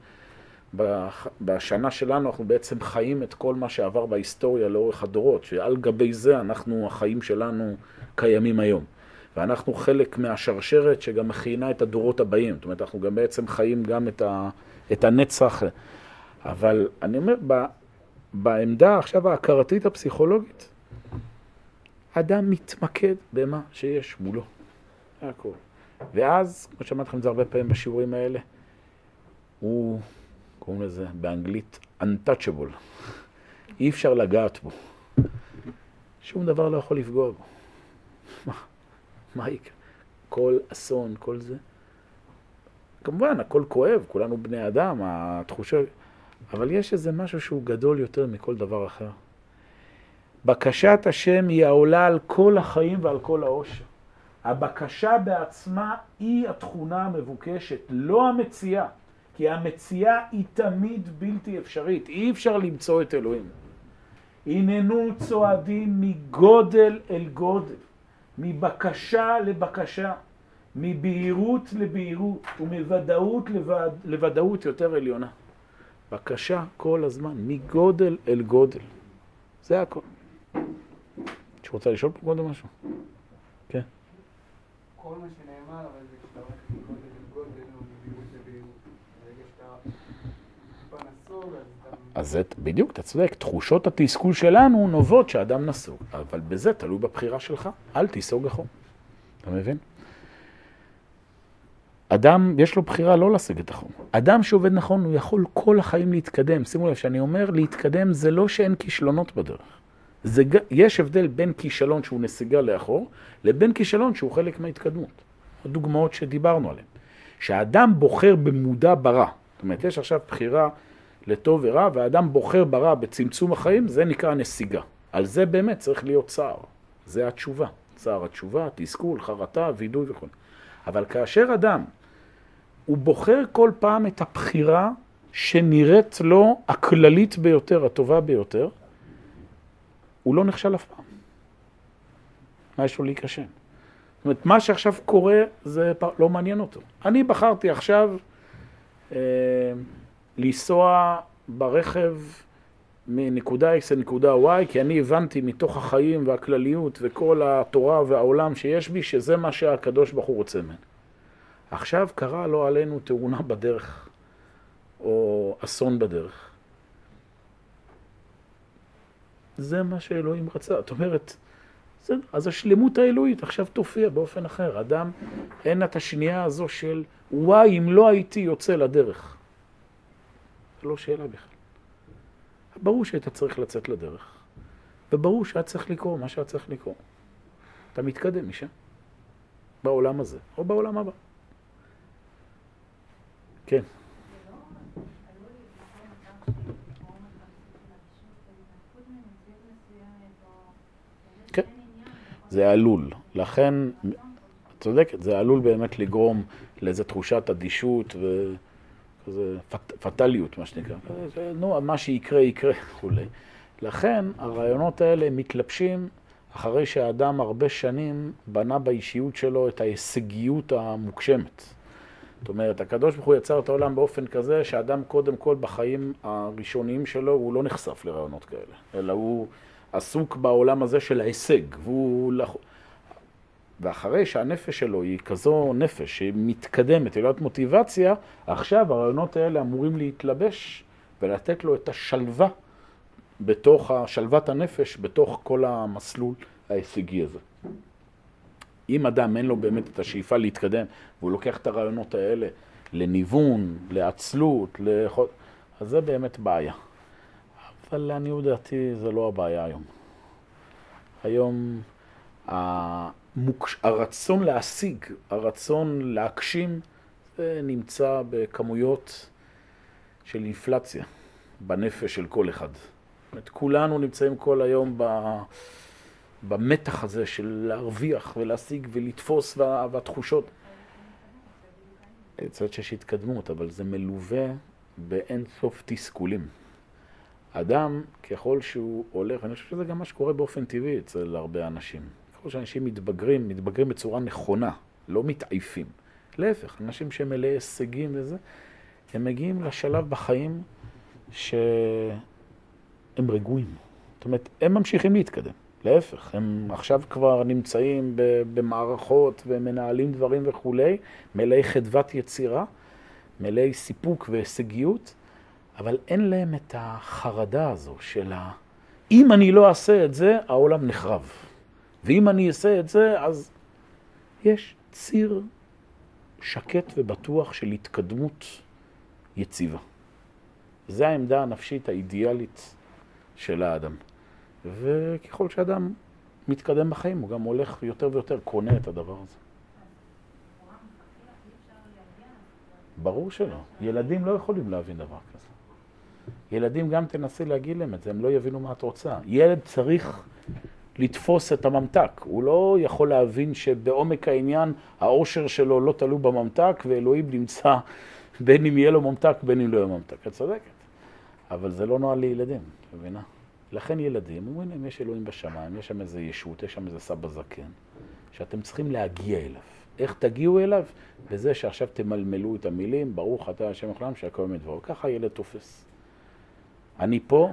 [SPEAKER 1] בשנה שלנו, אנחנו בעצם חיים את כל מה שעבר בהיסטוריה לאורך הדורות, שעל גבי זה אנחנו, החיים שלנו קיימים היום. ואנחנו חלק מהשרשרת שגם מכינה את הדורות הבאים. זאת אומרת, אנחנו גם בעצם חיים גם את ה... את הנצח. אבל אני אומר, בעמדה עכשיו ההכרתית הפסיכולוגית, אדם מתמקד במה שיש מולו. זה הכל. ואז, כמו שאמרתי לכם את זה הרבה פעמים בשיעורים האלה, הוא, קוראים לזה באנגלית untouchable. אי אפשר לגעת בו. שום דבר לא יכול לפגוע בו. מה, מה יקרה? כל אסון, כל זה, כמובן, הכל כואב, כולנו בני אדם, התחושה... אבל יש איזה משהו שהוא גדול יותר מכל דבר אחר. בקשת השם היא העולה על כל החיים ועל כל העושר. הבקשה בעצמה היא התכונה המבוקשת, לא המציאה. כי המציאה היא תמיד בלתי אפשרית, אי אפשר למצוא את אלוהים. הננו צועדים מגודל אל גודל, מבקשה לבקשה. מבהירות לבהירות ומוודאות לווד... לוודאות יותר עליונה. בקשה כל הזמן, מגודל אל גודל. זה הכל. מישהו רוצה לשאול פה קודם משהו? כן.
[SPEAKER 5] כל מה שנאמר, אבל זה כשאתה הולך מגודל אל גודל או מבהירות לבהירות. ברגע שאתה טיפה נסוג, אז
[SPEAKER 1] זה, בדיוק, אתה צודק. תחושות התסכול שלנו נובעות שאדם נסוג. אבל בזה תלוי בבחירה שלך. אל תיסוג אחור. אתה מבין? אדם, יש לו בחירה לא להשיג את החום. אדם שעובד נכון, הוא יכול כל החיים להתקדם. שימו לב שאני אומר, להתקדם זה לא שאין כישלונות בדרך. זה, יש הבדל בין כישלון שהוא נסיגה לאחור, לבין כישלון שהוא חלק מההתקדמות. הדוגמאות שדיברנו עליהן. שהאדם בוחר במודע ברע. זאת אומרת, יש עכשיו בחירה לטוב ורע, והאדם בוחר ברע בצמצום החיים, זה נקרא נסיגה. על זה באמת צריך להיות צער. זה התשובה. צער התשובה, תסכול, חרטה, וידוי וכו'. אבל כאשר אדם, הוא בוחר כל פעם את הבחירה שנראית לו הכללית ביותר, הטובה ביותר, הוא לא נכשל אף פעם. מה יש לו להיכשל? זאת אומרת, מה שעכשיו קורה זה לא מעניין אותו. אני בחרתי עכשיו אה, לנסוע ברכב מנקודה X לנקודה Y, כי אני הבנתי מתוך החיים והכלליות וכל התורה והעולם שיש בי, שזה מה שהקדוש ברוך הוא רוצה ממני. עכשיו קרה לו עלינו תאונה בדרך, או אסון בדרך. זה מה שאלוהים רצה. זאת אומרת, זה, אז השלמות האלוהית עכשיו תופיע באופן אחר. אדם, אין את השנייה הזו של, וואי, אם לא הייתי יוצא לדרך. לא שאלה בכלל. ברור שהיית צריך לצאת לדרך, וברור שהיה צריך לקרוא מה שהיה צריך לקרוא. אתה מתקדם משם, בעולם הזה, או בעולם הבא. כן. כן, זה עלול. לכן, את צודקת, זה עלול באמת לגרום לאיזו תחושת אדישות וכזה פט, פטליות, מה שנקרא. זה, נו, מה שיקרה, יקרה וכולי. לכן, הרעיונות האלה מתלבשים אחרי שהאדם הרבה שנים בנה באישיות שלו את ההישגיות המוגשמת. זאת אומרת, הקדוש ברוך הוא יצר את העולם באופן כזה שאדם קודם כל בחיים הראשוניים שלו הוא לא נחשף לרעיונות כאלה, אלא הוא עסוק בעולם הזה של ההישג, והוא... ואחרי שהנפש שלו היא כזו נפש שמתקדמת, היא לא יודעת מוטיבציה, עכשיו הרעיונות האלה אמורים להתלבש ולתת לו את השלווה בתוך, שלוות הנפש, בתוך כל המסלול ההישגי הזה. אם אדם אין לו באמת את השאיפה להתקדם, והוא לוקח את הרעיונות האלה לניוון, לעצלות, לחוד... אז זה באמת בעיה. אבל לעניות דעתי זה לא הבעיה היום. היום המוקש... הרצון להשיג, הרצון להגשים, זה נמצא בכמויות של אינפלציה בנפש של כל אחד. זאת אומרת, כולנו נמצאים כל היום ב... במתח הזה של להרוויח ולהשיג ולתפוס וה... והתחושות. אני חושבת שיש התקדמות, אבל זה מלווה באין סוף תסכולים. אדם, ככל שהוא הולך, אני חושב שזה גם מה שקורה באופן טבעי אצל הרבה אנשים. ככל שאנשים מתבגרים, מתבגרים בצורה נכונה, לא מתעייפים. להפך, אנשים שהם מלאי הישגים וזה, הם מגיעים לשלב בחיים שהם רגועים. זאת אומרת, הם ממשיכים להתקדם. להפך, הם עכשיו כבר נמצאים במערכות ומנהלים דברים וכולי, מלאי חדוות יצירה, מלאי סיפוק והישגיות, אבל אין להם את החרדה הזו של ה... אם אני לא אעשה את זה, העולם נחרב. ואם אני אעשה את זה, אז יש ציר שקט ובטוח של התקדמות יציבה. זו העמדה הנפשית האידיאלית של האדם. וככל שאדם מתקדם בחיים, הוא גם הולך יותר ויותר קונה את הדבר הזה. ברור שלא. ילדים לא יכולים להבין דבר כזה. ילדים גם תנסי להגיד להם את זה, הם לא יבינו מה את רוצה. ילד צריך לתפוס את הממתק. הוא לא יכול להבין שבעומק העניין העושר שלו לא תלוי בממתק, ואלוהים נמצא בין אם יהיה לו ממתק, בין אם לא יהיה ממתק. את צודקת. אבל זה לא נועל לילדים, את מבינה? לכן ילדים אומרים להם, יש אלוהים בשמיים, יש שם איזה ישות, יש שם איזה סבא זקן, שאתם צריכים להגיע אליו. איך תגיעו אליו? בזה שעכשיו תמלמלו את המילים, ברוך אתה השם לכולם שהכל מדברו. ככה ילד תופס. אני פה.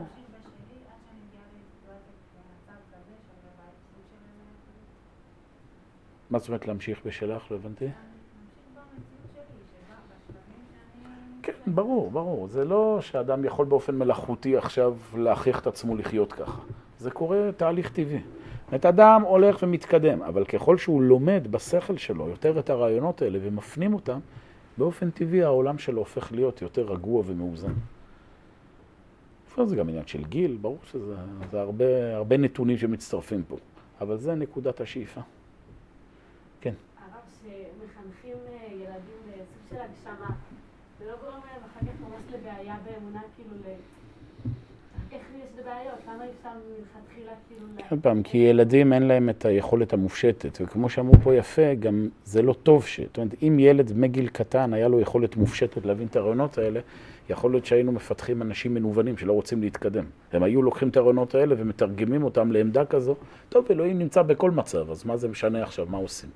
[SPEAKER 1] מה זאת אומרת להמשיך בשלך? לא הבנתי. כן, ברור, ברור. זה לא שאדם יכול באופן מלאכותי עכשיו להכריח את עצמו לחיות ככה. זה קורה תהליך טבעי. זאת אדם הולך ומתקדם, אבל ככל שהוא לומד בשכל שלו יותר את הרעיונות האלה ומפנים אותם, באופן טבעי העולם שלו הופך להיות יותר רגוע ומאוזן. לפעמים זה גם עניין של גיל, ברור שזה זה הרבה, הרבה נתונים שמצטרפים פה, אבל זה נקודת השאיפה. כן.
[SPEAKER 2] הרב, שמחנכים אה, ילדים הגשמה, זה לא גורם להם אחר כך ממש לבעיה באמונה, כאילו ל... כאילו...
[SPEAKER 1] עוד פעם, כי ילדים אין להם את היכולת המופשטת, וכמו שאמרו פה יפה, גם זה לא טוב ש... זאת אומרת, אם ילד מגיל קטן היה לו יכולת מופשטת להבין את הרעיונות האלה, יכול להיות שהיינו מפתחים אנשים מנוונים שלא רוצים להתקדם. הם היו לוקחים את הרעיונות האלה ומתרגמים אותם לעמדה כזו, טוב, אלוהים נמצא בכל מצב, אז מה זה משנה עכשיו, מה עושים?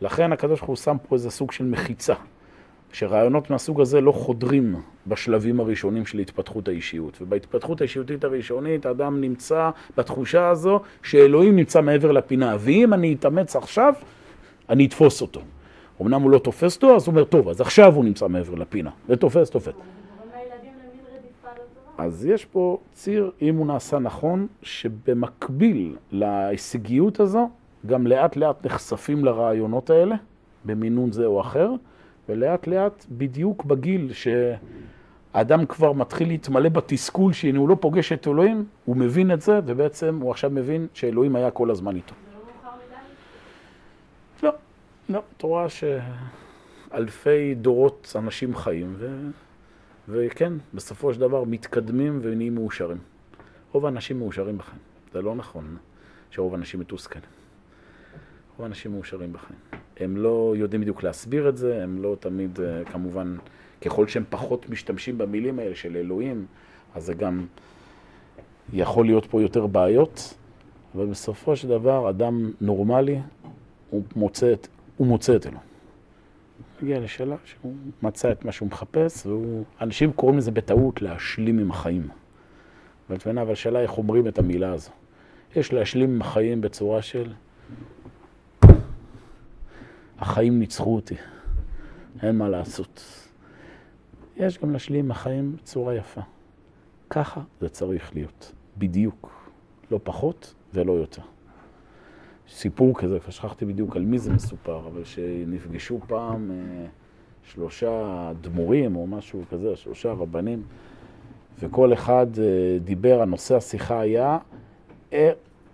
[SPEAKER 1] לכן הקדוש ברוך הוא שם פה איזה סוג של מחיצה, שרעיונות מהסוג הזה לא חודרים בשלבים הראשונים של התפתחות האישיות. ובהתפתחות האישיותית הראשונית, האדם נמצא בתחושה הזו שאלוהים נמצא מעבר לפינה, ואם אני אתאמץ עכשיו, אני אתפוס אותו. אמנם הוא לא תופס אותו, אז הוא אומר, טוב, אז עכשיו הוא נמצא מעבר לפינה, ותופס, תופס. אז יש פה ציר, אם הוא נעשה נכון, שבמקביל להישגיות הזו, גם לאט לאט נחשפים לרעיונות האלה, במינון זה או אחר, ולאט לאט, בדיוק בגיל האדם כבר מתחיל להתמלא בתסכול שהנה הוא לא פוגש את אלוהים, הוא מבין את זה, ובעצם הוא עכשיו מבין שאלוהים היה כל הזמן איתו.
[SPEAKER 2] לא?
[SPEAKER 1] לא, לא, את רואה שאלפי דורות אנשים חיים, ו... וכן, בסופו של דבר מתקדמים ונהיים מאושרים. רוב האנשים מאושרים בחיים. זה לא נכון שרוב האנשים מתוסכלים. רוב האנשים מאושרים בחיים. הם לא יודעים בדיוק להסביר את זה, הם לא תמיד, אה, כמובן, ככל שהם פחות משתמשים במילים האלה של אלוהים, אז זה גם יכול להיות פה יותר בעיות, אבל בסופו של דבר, אדם נורמלי, הוא מוצא את, הוא מוצא את אלוהים. הגיע לשאלה שהוא מצא את מה שהוא מחפש, ואנשים קוראים לזה בטעות להשלים עם החיים. אבל השאלה איך אומרים את המילה הזו. יש להשלים עם החיים בצורה של החיים ניצחו אותי, אין מה לעשות. יש גם להשלים עם החיים בצורה יפה. ככה זה צריך להיות, בדיוק. לא פחות ולא יותר. סיפור כזה, כבר שכחתי בדיוק על מי זה מסופר, אבל שנפגשו פעם אה, שלושה דמורים או משהו כזה, שלושה רבנים, וכל אחד אה, דיבר, הנושא השיחה היה, אה,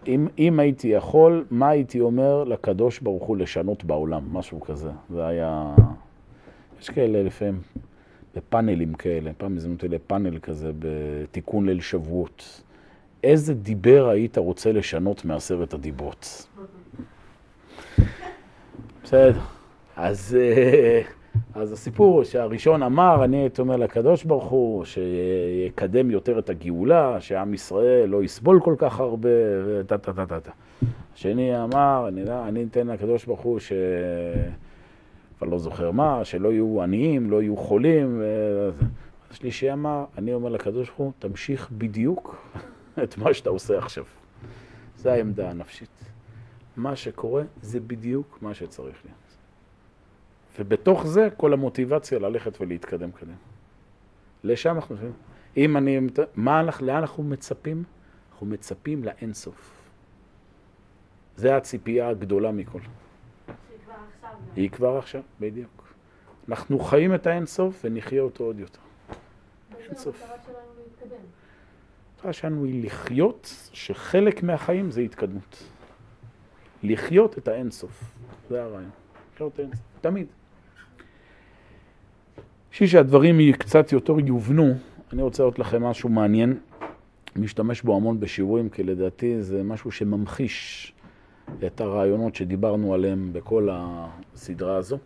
[SPEAKER 1] אם, אם הייתי יכול, מה הייתי אומר לקדוש ברוך הוא לשנות בעולם, משהו כזה. זה היה... יש כאלה לפעמים, בפאנלים כאלה, פעם הזמנו אותי לפאנל כזה בתיקון ליל שבועות. איזה דיבר היית רוצה לשנות מעשרת הדיברות? בסדר. אז, אה, אז הסיפור שהראשון אמר, אני הייתי אומר לקדוש ברוך הוא, שיקדם יותר את הגאולה, שעם ישראל לא יסבול כל כך הרבה, וטה טה טה טה טה. השני אמר, אני, אני אתן לקדוש ברוך הוא ש... כבר לא זוכר מה, שלא יהיו עניים, לא יהיו חולים. השלישי אמר, אני אומר לקדוש ברוך הוא, תמשיך בדיוק את מה שאתה עושה עכשיו. זו העמדה הנפשית. מה שקורה זה בדיוק מה שצריך להיות. ובתוך זה כל המוטיבציה ללכת ולהתקדם קדימה. לשם אנחנו. אם אני... מה, לאן אנחנו מצפים? אנחנו מצפים לאינסוף. זה הציפייה הגדולה מכל.
[SPEAKER 2] כבר.
[SPEAKER 1] היא כבר עכשיו, בדיוק. אנחנו חיים את האינסוף ונחיה אותו עוד יותר.
[SPEAKER 2] בעצם
[SPEAKER 1] סוף.
[SPEAKER 2] המטרה שלנו להתקדם.
[SPEAKER 1] המטרה שלנו היא לחיות, שחלק מהחיים זה התקדמות. לחיות את האינסוף, זה הרעיון. לחיות את האינסוף, תמיד. בשביל שהדברים קצת יותר יובנו, אני רוצה להראות לכם משהו מעניין. משתמש בו המון בשיעורים, כי לדעתי זה משהו שממחיש את הרעיונות שדיברנו עליהם בכל הסדרה הזו.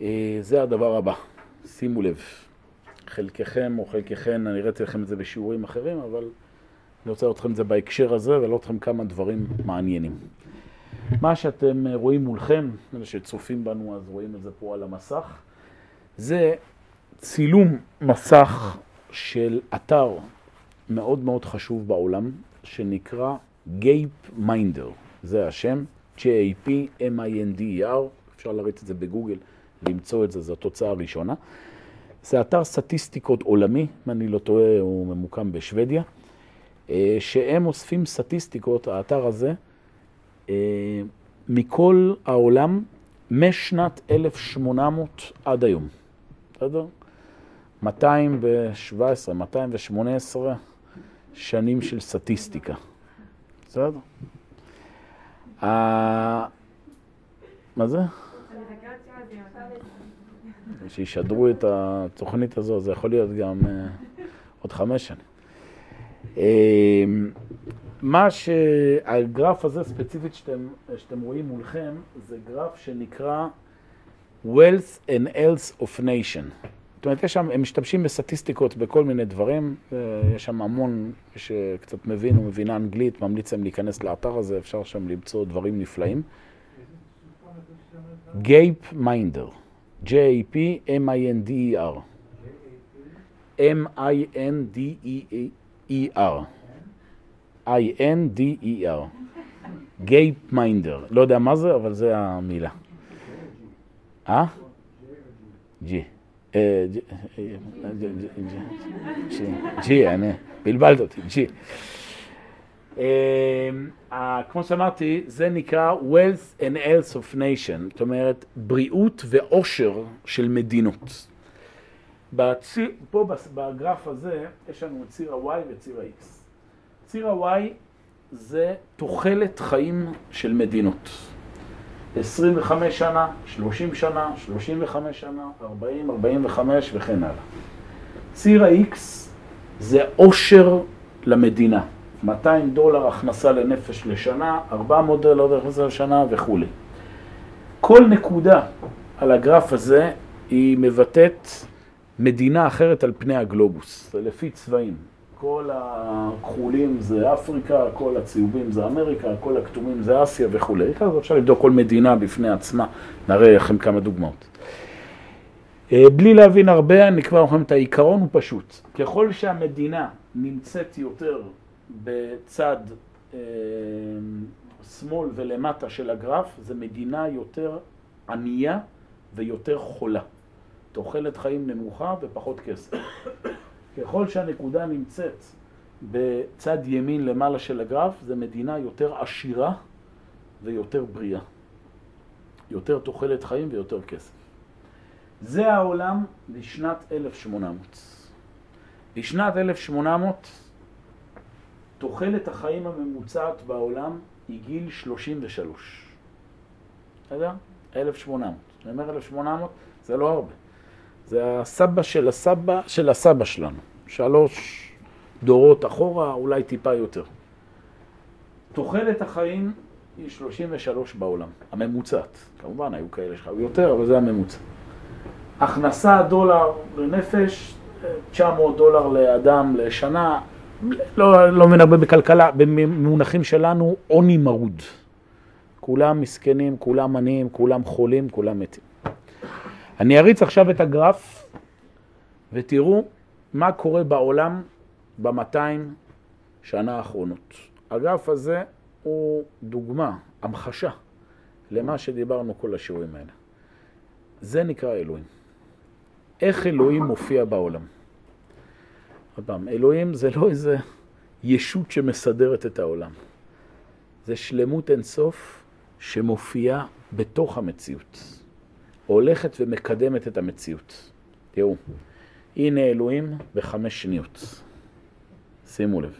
[SPEAKER 1] אה, זה הדבר הבא, שימו לב. חלקכם או חלקכן, אני הראיתי לכם את זה בשיעורים אחרים, אבל אני רוצה לראות אתכם את זה בהקשר הזה ולראות אתכם כמה דברים מעניינים. מה שאתם רואים מולכם, אלה שצופים בנו אז רואים את זה פה על המסך, זה צילום מסך של אתר מאוד מאוד חשוב בעולם, שנקרא גייפ מיינדר. זה השם, J-A-P-M-I-N-D-E-R, אפשר להריץ את זה בגוגל, למצוא את זה, זו התוצאה הראשונה. זה אתר סטטיסטיקות עולמי, אם אני לא טועה, הוא ממוקם בשוודיה, אה, שהם אוספים סטטיסטיקות, האתר הזה, אה, מכל העולם, משנת 1800 עד היום. בסדר? 217, 218 שנים של סטטיסטיקה. בסדר? ה- מה זה? שישדרו את התוכנית הזו, זה יכול להיות גם אה, עוד חמש שנים. אה, מה שהגרף הזה ספציפית שאתם, שאתם רואים מולכם, זה גרף שנקרא Wealth and Health of Nation. זאת אומרת, יש שם, הם משתמשים בסטטיסטיקות בכל מיני דברים, אה, יש שם המון, שקצת מבין או מבינה אנגלית, ממליץ להם להיכנס לאתר הזה, אפשר שם למצוא דברים נפלאים. גייפ מיינדר, J-A-P-M-I-N-D-E-R. M-I-N-D-E-R. I-N-D-E-R. Gapminder. לא יודע מה זה, אבל זה המילה. אה? G. אה, G, אה, G, G, אני, בלבלת אותי, G. אה, כמו שאמרתי, זה נקרא Wealth and Health of Nation, זאת אומרת, בריאות ועושר של מדינות. פה בגרף הזה יש לנו את ציר ה-Y וציר ה-X. ציר ה-Y זה תוחלת חיים של מדינות. 25 שנה, 30 שנה, 35 שנה, 40, 45 וכן הלאה. ציר ה-X זה עושר למדינה. 200 דולר הכנסה לנפש לשנה, 400 דולר הכנסה לשנה וכולי. כל נקודה על הגרף הזה היא מבטאת מדינה אחרת על פני הגלובוס, זה לפי צבעים. כל הכחולים זה אפריקה, כל הצהובים זה אמריקה, כל הכתומים זה אסיה וכולי. אז אפשר לבדוק כל מדינה בפני עצמה, נראה לכם כמה דוגמאות. אה, בלי להבין הרבה, אני כבר אומר את העיקרון הוא פשוט. ככל שהמדינה נמצאת יותר בצד אה, שמאל ולמטה של הגרף, זו מדינה יותר ענייה ויותר חולה. תוחלת חיים נמוכה ופחות כסף. ככל שהנקודה נמצאת בצד ימין למעלה של הגרף, זו מדינה יותר עשירה ויותר בריאה. יותר תוחלת חיים ויותר כסף. זה העולם לשנת 1800. בשנת 1800 תוחלת החיים הממוצעת בעולם היא גיל 33. בסדר? 1800. אני אומר 1800, זה לא הרבה. זה הסבא של הסבא של הסבא שלנו. שלוש דורות אחורה, אולי טיפה יותר. תוחלת החיים היא 33 בעולם, הממוצעת. כמובן, היו כאלה שחיו יותר, אבל זה הממוצע. הכנסה דולר לנפש, 900 דולר לאדם לשנה, לא, לא הרבה בכלכלה, במונחים שלנו עוני מרוד. כולם מסכנים, כולם עניים, כולם חולים, כולם מתים. אני אריץ עכשיו את הגרף ותראו מה קורה בעולם ב-200 שנה האחרונות. הגרף הזה הוא דוגמה, המחשה, למה שדיברנו כל השיעורים האלה. זה נקרא אלוהים. איך אלוהים מופיע בעולם? עוד פעם, אלוהים זה לא איזה ישות שמסדרת את העולם. זה שלמות אינסוף שמופיעה בתוך המציאות. הולכת ומקדמת את המציאות. תראו, הנה אלוהים בחמש שניות. שימו לב.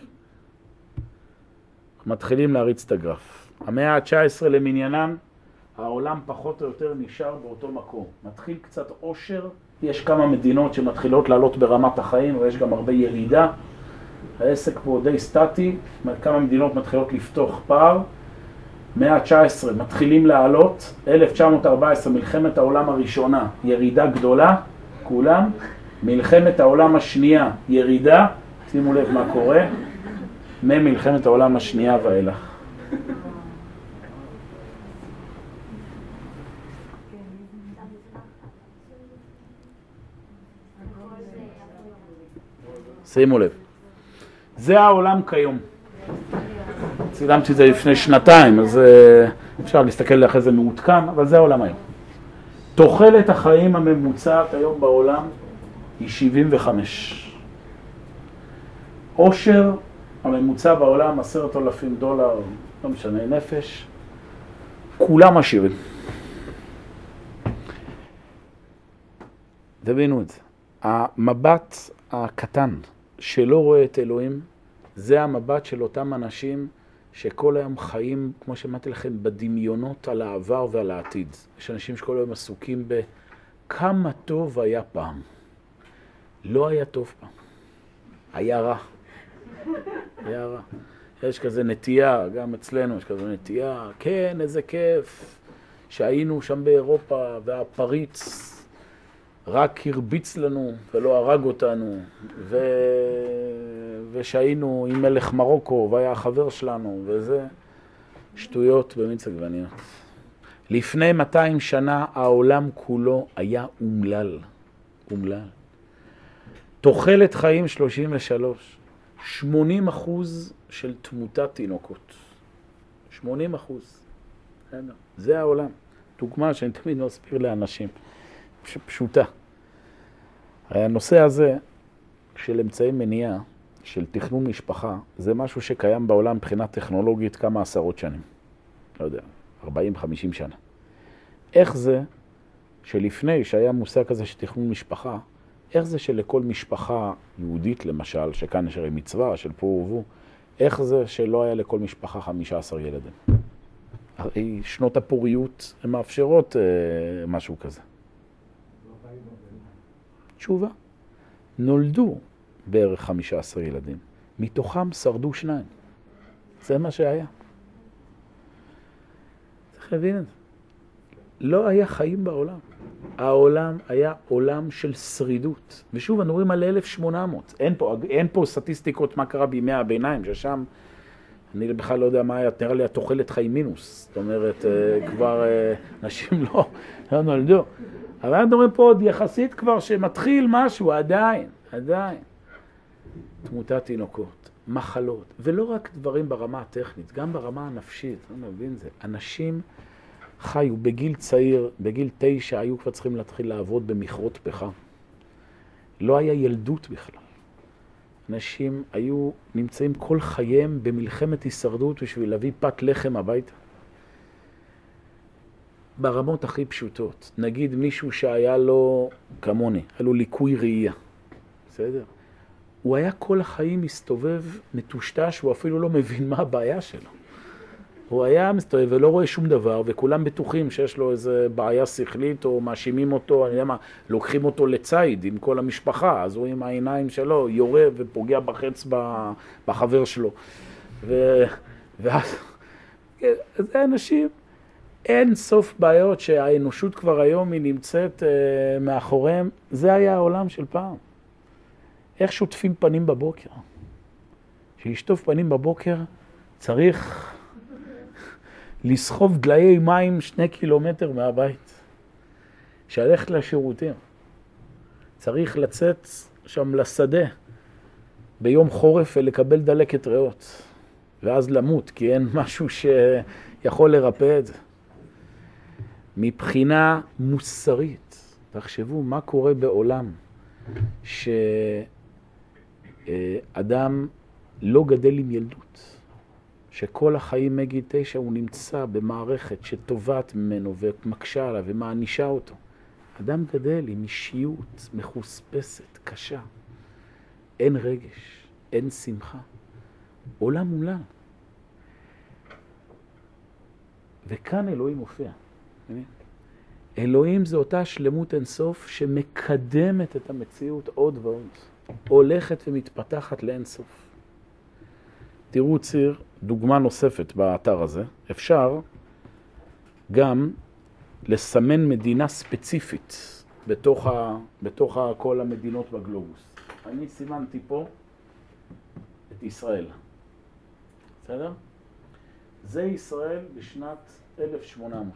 [SPEAKER 1] מתחילים להריץ את הגרף. המאה ה-19 למניינם, העולם פחות או יותר נשאר באותו מקום. מתחיל קצת עושר, יש כמה מדינות שמתחילות לעלות ברמת החיים, ויש גם הרבה ירידה. העסק פה די סטטי, כמה מדינות מתחילות לפתוח פער. מאה ה-19 מתחילים לעלות, 1914 מלחמת העולם הראשונה, ירידה גדולה, כולם, מלחמת העולם השנייה, ירידה, שימו לב מה קורה, ממלחמת העולם השנייה ואילך. שימו לב, זה העולם כיום. צילמתי את זה לפני שנתיים, אז אפשר להסתכל אחרי זה מעודכן, אבל זה העולם היום. תוחלת החיים הממוצעת היום בעולם היא 75. עושר הממוצע בעולם, עשרת אלפים דולר, לא משנה, נפש, כולם עשירים. תבינו את זה. המבט הקטן שלא רואה את אלוהים, זה המבט של אותם אנשים שכל היום חיים, כמו שאמרתי לכם, בדמיונות על העבר ועל העתיד. יש אנשים שכל היום עסוקים בכמה טוב היה פעם. לא היה טוב פעם. היה רע. היה רע. יש כזה נטייה, גם אצלנו יש כזה נטייה, כן, איזה כיף שהיינו שם באירופה והפריץ רק הרביץ לנו ולא הרג אותנו, ו... ושהיינו עם מלך מרוקו והיה החבר שלנו, וזה שטויות במיץ עגבניות. לפני 200 שנה העולם כולו היה אומלל, אומלל. תוחלת חיים 33, 80 אחוז של תמותת תינוקות. 80 אחוז. זה העולם. דוגמה שאני תמיד מסביר לאנשים. פשוטה. הרי הנושא הזה של אמצעי מניעה, של תכנון משפחה, זה משהו שקיים בעולם מבחינה טכנולוגית כמה עשרות שנים. לא יודע, 40-50 שנה. איך זה שלפני שהיה מושג כזה של תכנון משפחה, איך זה שלכל משפחה יהודית, למשל, שכאן יש הרי מצווה של פור ורבו, איך זה שלא היה לכל משפחה 15 ילדים? הרי שנות הפוריות מאפשרות אה, משהו כזה. תשובה, נולדו בערך 15 ילדים, מתוכם שרדו שניים. זה מה שהיה. צריך להבין את זה. לא היה חיים בעולם. העולם היה עולם של שרידות. ושוב, אנחנו מדברים על 1800. אין פה, אין פה סטטיסטיקות מה קרה בימי הביניים, ששם, אני בכלל לא יודע מה היה, נראה לי התוחלת חיים מינוס. זאת אומרת, אה, כבר אה, אנשים לא, לא נולדו. אבל אנחנו מדברים פה עוד יחסית כבר שמתחיל משהו, עדיין, עדיין. תמותת תינוקות, מחלות, ולא רק דברים ברמה הטכנית, גם ברמה הנפשית, אני מבין זה. אנשים חיו בגיל צעיר, בגיל תשע, היו כבר צריכים להתחיל לעבוד במכרות פחם. לא היה ילדות בכלל. אנשים היו נמצאים כל חייהם במלחמת הישרדות בשביל להביא פת לחם הביתה. ברמות הכי פשוטות. נגיד מישהו שהיה לו, כמוני, היה לו ליקוי ראייה, בסדר? הוא היה כל החיים מסתובב מטושטש, הוא אפילו לא מבין מה הבעיה שלו. הוא היה מסתובב ולא רואה שום דבר, וכולם בטוחים שיש לו איזה בעיה שכלית, או מאשימים אותו, אני יודע מה, לוקחים אותו לציד עם כל המשפחה, אז הוא עם העיניים שלו יורה ופוגע בחץ בחבר שלו. ו... ואז, זה אנשים, אין סוף בעיות שהאנושות כבר היום היא נמצאת uh, מאחוריהם, זה היה העולם של פעם. איך שוטפים פנים בבוקר? שישטוף פנים בבוקר צריך לסחוב דליי מים שני קילומטר מהבית. שללכת לשירותים. צריך לצאת שם לשדה ביום חורף ולקבל דלקת ריאות, ואז למות, כי אין משהו שיכול לרפא את זה. מבחינה מוסרית, תחשבו מה קורה בעולם שאדם לא גדל עם ילדות. שכל החיים מגיל תשע הוא נמצא במערכת שטובעת ממנו ומקשה עליו ומענישה אותו. אדם גדל עם אישיות מחוספסת, קשה. אין רגש, אין שמחה. עולם מולה. וכאן אלוהים מופיע. אלוהים זה אותה שלמות אינסוף שמקדמת את המציאות עוד ועוד. הולכת ומתפתחת לאינסוף. תראו ציר, דוגמה נוספת באתר הזה. אפשר גם לסמן מדינה ספציפית בתוך, ה, בתוך ה, כל המדינות בגלובוס. אני סימנתי פה את ישראל. בסדר? זה ישראל בשנת 1800.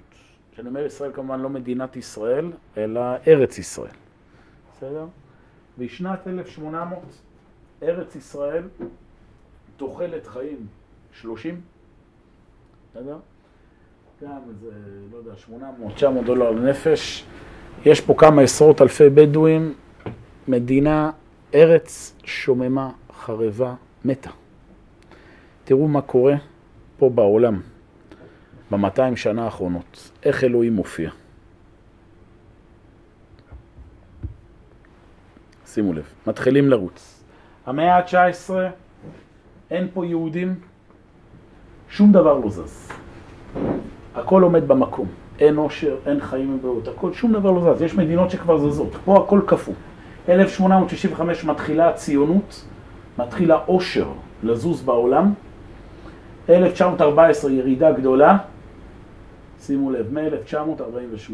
[SPEAKER 1] כשאני אומר ישראל כמובן לא מדינת ישראל, אלא ארץ ישראל. בסדר? בשנת 1800 ארץ ישראל תוחלת חיים 30, בסדר? גם איזה, לא יודע, 800, 900 דולר לנפש. יש פה כמה עשרות אלפי בדואים, מדינה, ארץ שוממה, חרבה, מתה. תראו מה קורה פה בעולם, במאתיים שנה האחרונות, איך אלוהים מופיע. שימו לב, מתחילים לרוץ. המאה ה-19 אין פה יהודים, שום דבר לא זז. הכל עומד במקום. אין עושר, אין חיים ובריאות, הכל, שום דבר לא זז. יש מדינות שכבר זזות, פה הכל קפוא. 1865 מתחילה הציונות, מתחיל העושר לזוז בעולם. 1914 ירידה גדולה, שימו לב, מ-1948.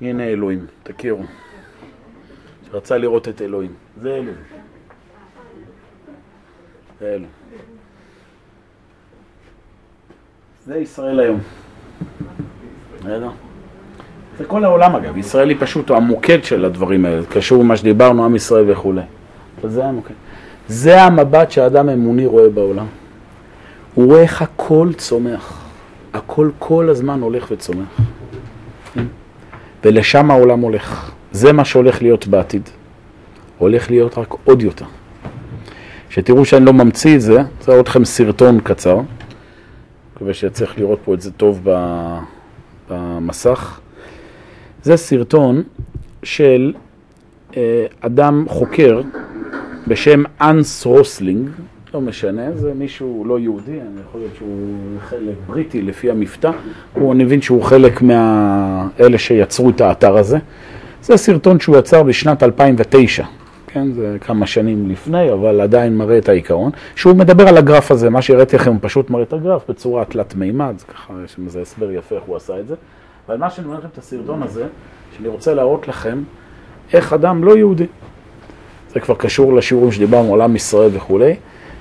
[SPEAKER 1] הנה אלוהים, תכירו. שרצה לראות את אלוהים. זה אלוהים. זה אלוהים. זה ישראל היום. בסדר? זה כל העולם אגב, ישראל היא פשוט המוקד של הדברים האלה, קשור למה שדיברנו, עם ישראל וכולי. זה המוקד. זה המבט שהאדם אמוני רואה בעולם. הוא רואה איך הכל צומח. הכל כל הזמן הולך וצומח. ולשם העולם הולך. זה מה שהולך להיות בעתיד. הולך להיות רק עוד יותר. שתראו שאני לא ממציא את זה, זה עוד לכם סרטון קצר. מקווה שצריך לראות פה את זה טוב במסך. זה סרטון של אה, אדם חוקר בשם אנס רוסלינג, לא משנה, זה מישהו לא יהודי, אני יכול להיות שהוא חלק בריטי לפי המבטא, הוא, אני מבין שהוא חלק מאלה שיצרו את האתר הזה. זה סרטון שהוא יצר בשנת 2009, כן, זה כמה שנים לפני, אבל עדיין מראה את העיקרון, שהוא מדבר על הגרף הזה, מה שהראיתי לכם הוא פשוט מראה את הגרף בצורה תלת מימד, זה ככה יש לזה הסבר יפה איך הוא עשה את זה, אבל מה שאני אומר לכם את הסרטון הזה, שאני רוצה להראות לכם איך אדם לא יהודי, זה כבר קשור לשיעורים שדיברנו על עם ישראל וכולי,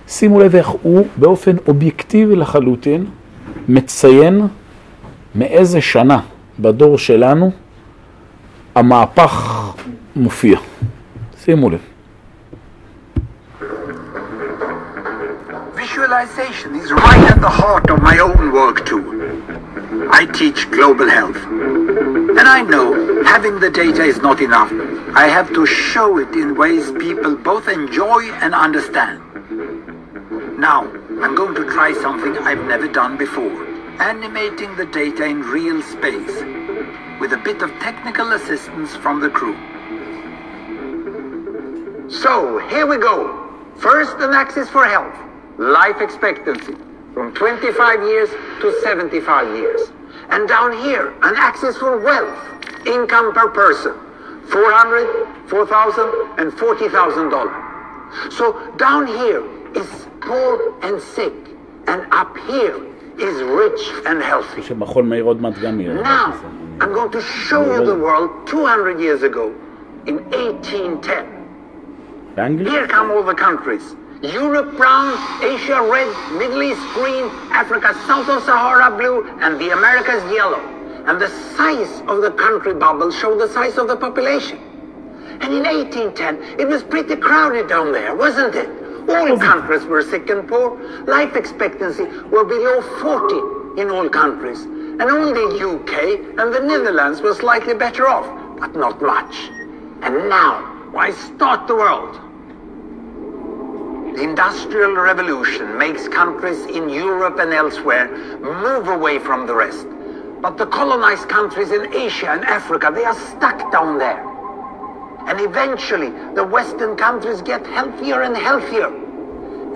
[SPEAKER 1] שימו לב איך הוא באופן אובייקטיבי לחלוטין מציין מאיזה שנה בדור שלנו המהפך מופיע. שימו לב.
[SPEAKER 6] Visualization is right at the heart of my own work too. I teach global health. And I know having the data is not enough. I have to show it in ways people both enjoy and understand. Now, I'm going to try something I've never done before. Animating the data in real space. With a bit of technical assistance from the crew. So, here we go. First, an axis for health. Life expectancy. From 25 years to 75 years. And down here, an axis for wealth. Income per person. 400, 4,000, and 40,000 dollars. So down here is poor and sick. And up here is rich and healthy.
[SPEAKER 1] שמכון מאיר עוד מעט גם יהיה.
[SPEAKER 6] Now, I'm going to show you the world 200 years ago in 1810.
[SPEAKER 1] באנגלית?
[SPEAKER 6] Here come all the countries. Europe brown, Asia red, Middle East green, Africa south of Sahara blue, and the Americas yellow. And the size of the country bubbles show the size of the population. And in 1810, it was pretty crowded down there, wasn't it? All countries were sick and poor. Life expectancy were below 40 in all countries. And only UK and the Netherlands were slightly better off, but not much. And now, why start the world? The Industrial Revolution makes countries in Europe and elsewhere move away from the rest. But the colonized countries in Asia and Africa, they are stuck down there. And eventually, the Western countries get healthier and healthier.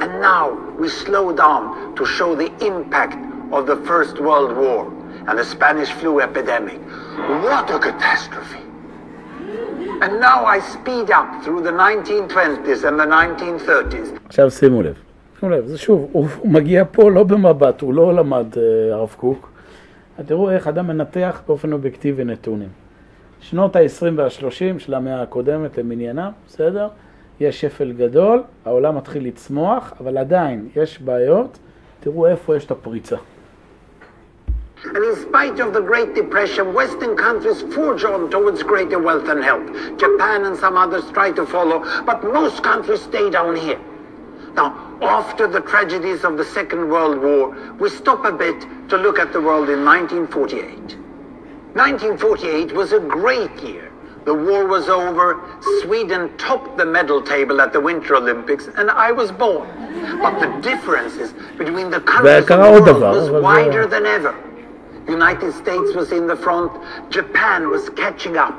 [SPEAKER 6] And now we slow down to show the impact of the First World War and the Spanish flu epidemic. What a catastrophe! And now I speed up through the 1920s and the 1930s.
[SPEAKER 1] עכשיו שימו לב. שימו לב, זה שוב, הוא, הוא מגיע פה לא במבט, הוא לא למד אה, הרב קוק. תראו איך אדם מנתח באופן אובייקטיבי נתונים. שנות ה-20 וה-30 של המאה הקודמת למניינם, בסדר? יש שפל גדול, העולם מתחיל לצמוח, אבל עדיין יש בעיות. תראו איפה יש את הפריצה.
[SPEAKER 6] And in spite of the Great Depression, Western countries forge on towards greater wealth and health. Japan and some others try to follow, but most countries stay down here. Now, after the tragedies of the Second World War, we stop a bit to look at the world in 1948. 1948 was a great year. The war was over, Sweden topped the medal table at the Winter Olympics, and I was born. But the differences between the countries the world was wider than ever. United States was in the front, Japan was catching up.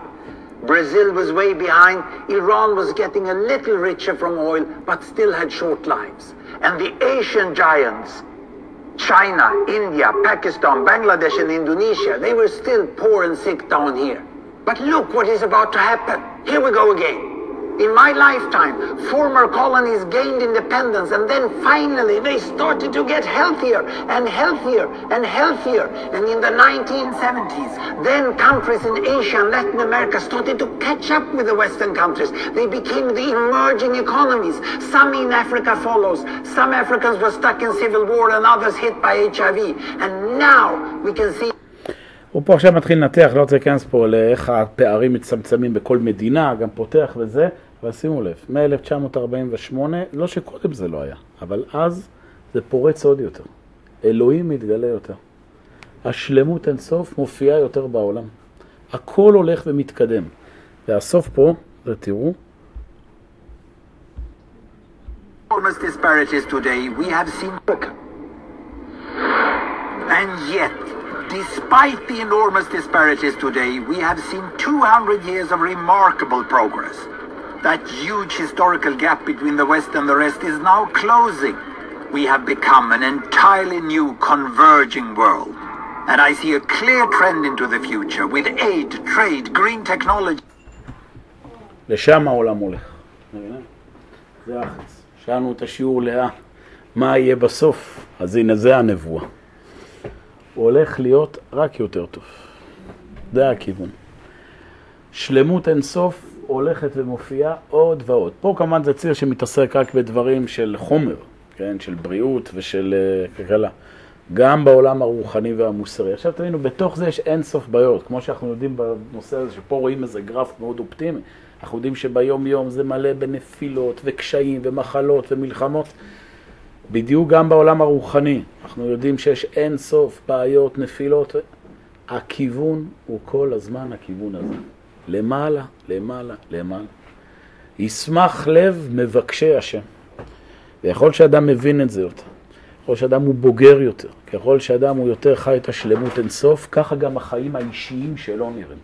[SPEAKER 6] Brazil was way behind, Iran was getting a little richer from oil, but still had short lives. And the Asian giants China, India, Pakistan, Bangladesh, and Indonesia, they were still poor and sick down here. But look what is about to happen. Here we go again. In my lifetime, former colonies gained independence and then finally they started to get healthier and healthier and healthier. And in the 1970s, then countries in Asia and Latin America started to catch up with the Western countries. They became the emerging economies. Some in Africa follows. Some Africans were stuck in civil war and others hit by HIV. And now we can see
[SPEAKER 1] הוא פה עכשיו מתחיל לנתח, לא רוצה להיכנס פה לאיך הפערים מצטמצמים בכל מדינה, גם פותח וזה, אבל שימו לב, מ-1948, לא שקודם זה לא היה, אבל אז זה פורץ עוד יותר. אלוהים מתגלה יותר. השלמות אינסוף מופיעה יותר בעולם. הכל הולך ומתקדם. והסוף פה, זה תראו,
[SPEAKER 6] disparities today, we have seen. And yet, despite the enormous disparities today, we have seen 200 years of remarkable progress. That huge historical gap between the West and the rest is now closing. We have become an entirely new converging world. And I see a clear trend into the future with aid, trade, green technology.
[SPEAKER 1] לשם העולם הולך. מבינה? זה החץ. שאלנו את השיעור לאה, מה יהיה בסוף? אז הנה, זה הנבואה. הוא הולך להיות רק יותר טוב. זה הכיוון. שלמות אינסוף הולכת ומופיעה עוד ועוד. פה כמובן זה ציר שמתעסק רק בדברים של חומר, כן? של בריאות ושל uh, כלכלה. גם בעולם הרוחני והמוסרי. עכשיו תבינו, בתוך זה יש אינסוף בעיות, כמו שאנחנו יודעים בנושא הזה, שפה רואים איזה גרף מאוד אופטימי. אנחנו יודעים שביום יום זה מלא בנפילות וקשיים ומחלות ומלחמות. בדיוק גם בעולם הרוחני, אנחנו יודעים שיש אין סוף בעיות, נפילות. הכיוון הוא כל הזמן הכיוון הזה. למעלה, למעלה, למעלה. ישמח לב מבקשי השם. ויכול שאדם מבין את זה יותר, ככל שאדם הוא בוגר יותר, ככל שאדם הוא יותר חי את השלמות אינסוף, ככה גם החיים האישיים שלו נראים.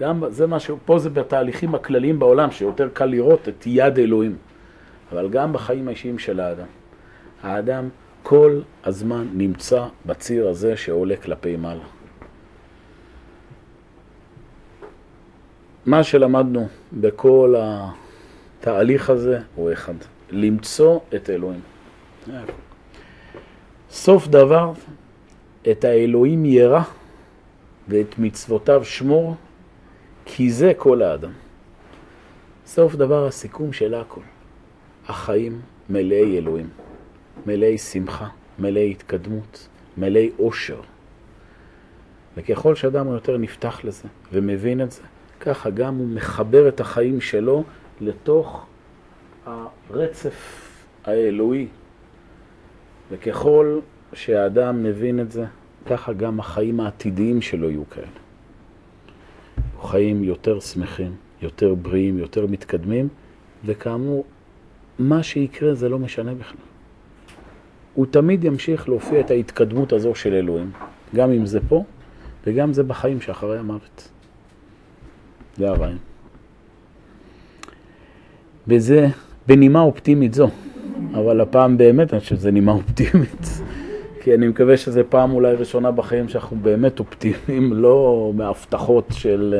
[SPEAKER 1] גם זה משהו, פה זה בתהליכים הכלליים בעולם, שיותר קל לראות את יד אלוהים. אבל גם בחיים האישיים של האדם. האדם כל הזמן נמצא בציר הזה שעולה כלפי מעלה. מה שלמדנו בכל התהליך הזה הוא אחד, למצוא את אלוהים. סוף דבר, את האלוהים ירא ואת מצוותיו שמור, כי זה כל האדם. סוף דבר הסיכום של הכל. החיים מלאי אלוהים, מלאי שמחה, מלאי התקדמות, מלאי אושר. וככל שאדם הוא יותר נפתח לזה ומבין את זה, ככה גם הוא מחבר את החיים שלו לתוך הרצף האלוהי. וככל שהאדם מבין את זה, ככה גם החיים העתידיים שלו יהיו כאלה. חיים יותר שמחים, יותר בריאים, יותר מתקדמים, וכאמור, מה שיקרה זה לא משנה בכלל. הוא תמיד ימשיך להופיע את ההתקדמות הזו של אלוהים, גם אם זה פה וגם זה בחיים שאחרי המוות. זה הרעיון. וזה בנימה אופטימית זו, אבל הפעם באמת אני חושב שזה נימה אופטימית. כי אני מקווה שזו פעם אולי ראשונה בחיים שאנחנו באמת אופטימיים, לא מהבטחות של,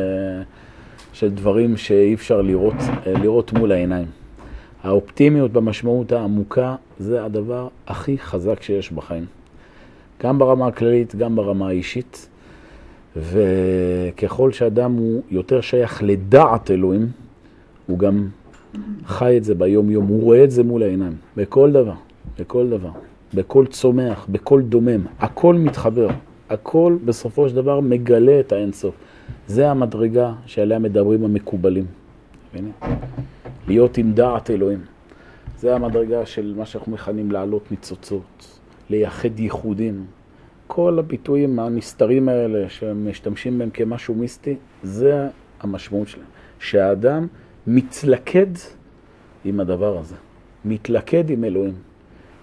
[SPEAKER 1] של דברים שאי אפשר לראות, לראות מול העיניים. האופטימיות במשמעות העמוקה זה הדבר הכי חזק שיש בחיים. גם ברמה הכללית, גם ברמה האישית. וככל שאדם הוא יותר שייך לדעת אלוהים, הוא גם חי את זה ביום-יום, הוא רואה את זה מול העיניים, בכל דבר, בכל דבר, בכל צומח, בכל דומם, הכל מתחבר, הכל בסופו של דבר מגלה את האינסוף. זה המדרגה שעליה מדברים המקובלים. הנה. להיות עם דעת אלוהים. זה המדרגה של מה שאנחנו מכנים לעלות ניצוצות, לייחד ייחודים. כל הביטויים הנסתרים האלה שמשתמשים בהם כמשהו מיסטי, זה המשמעות שלהם. שהאדם מתלכד עם הדבר הזה, מתלכד עם אלוהים.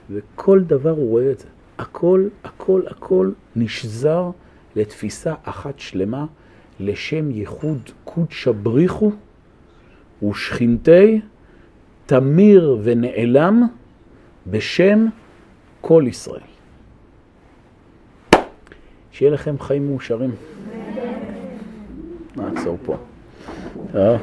[SPEAKER 1] וכל דבר הוא רואה את זה. הכל, הכל, הכל נשזר לתפיסה אחת שלמה, לשם ייחוד קודשא בריחו ושכינתי תמיר ונעלם בשם כל ישראל. שיהיה לכם חיים מאושרים. נעצור פה. טוב.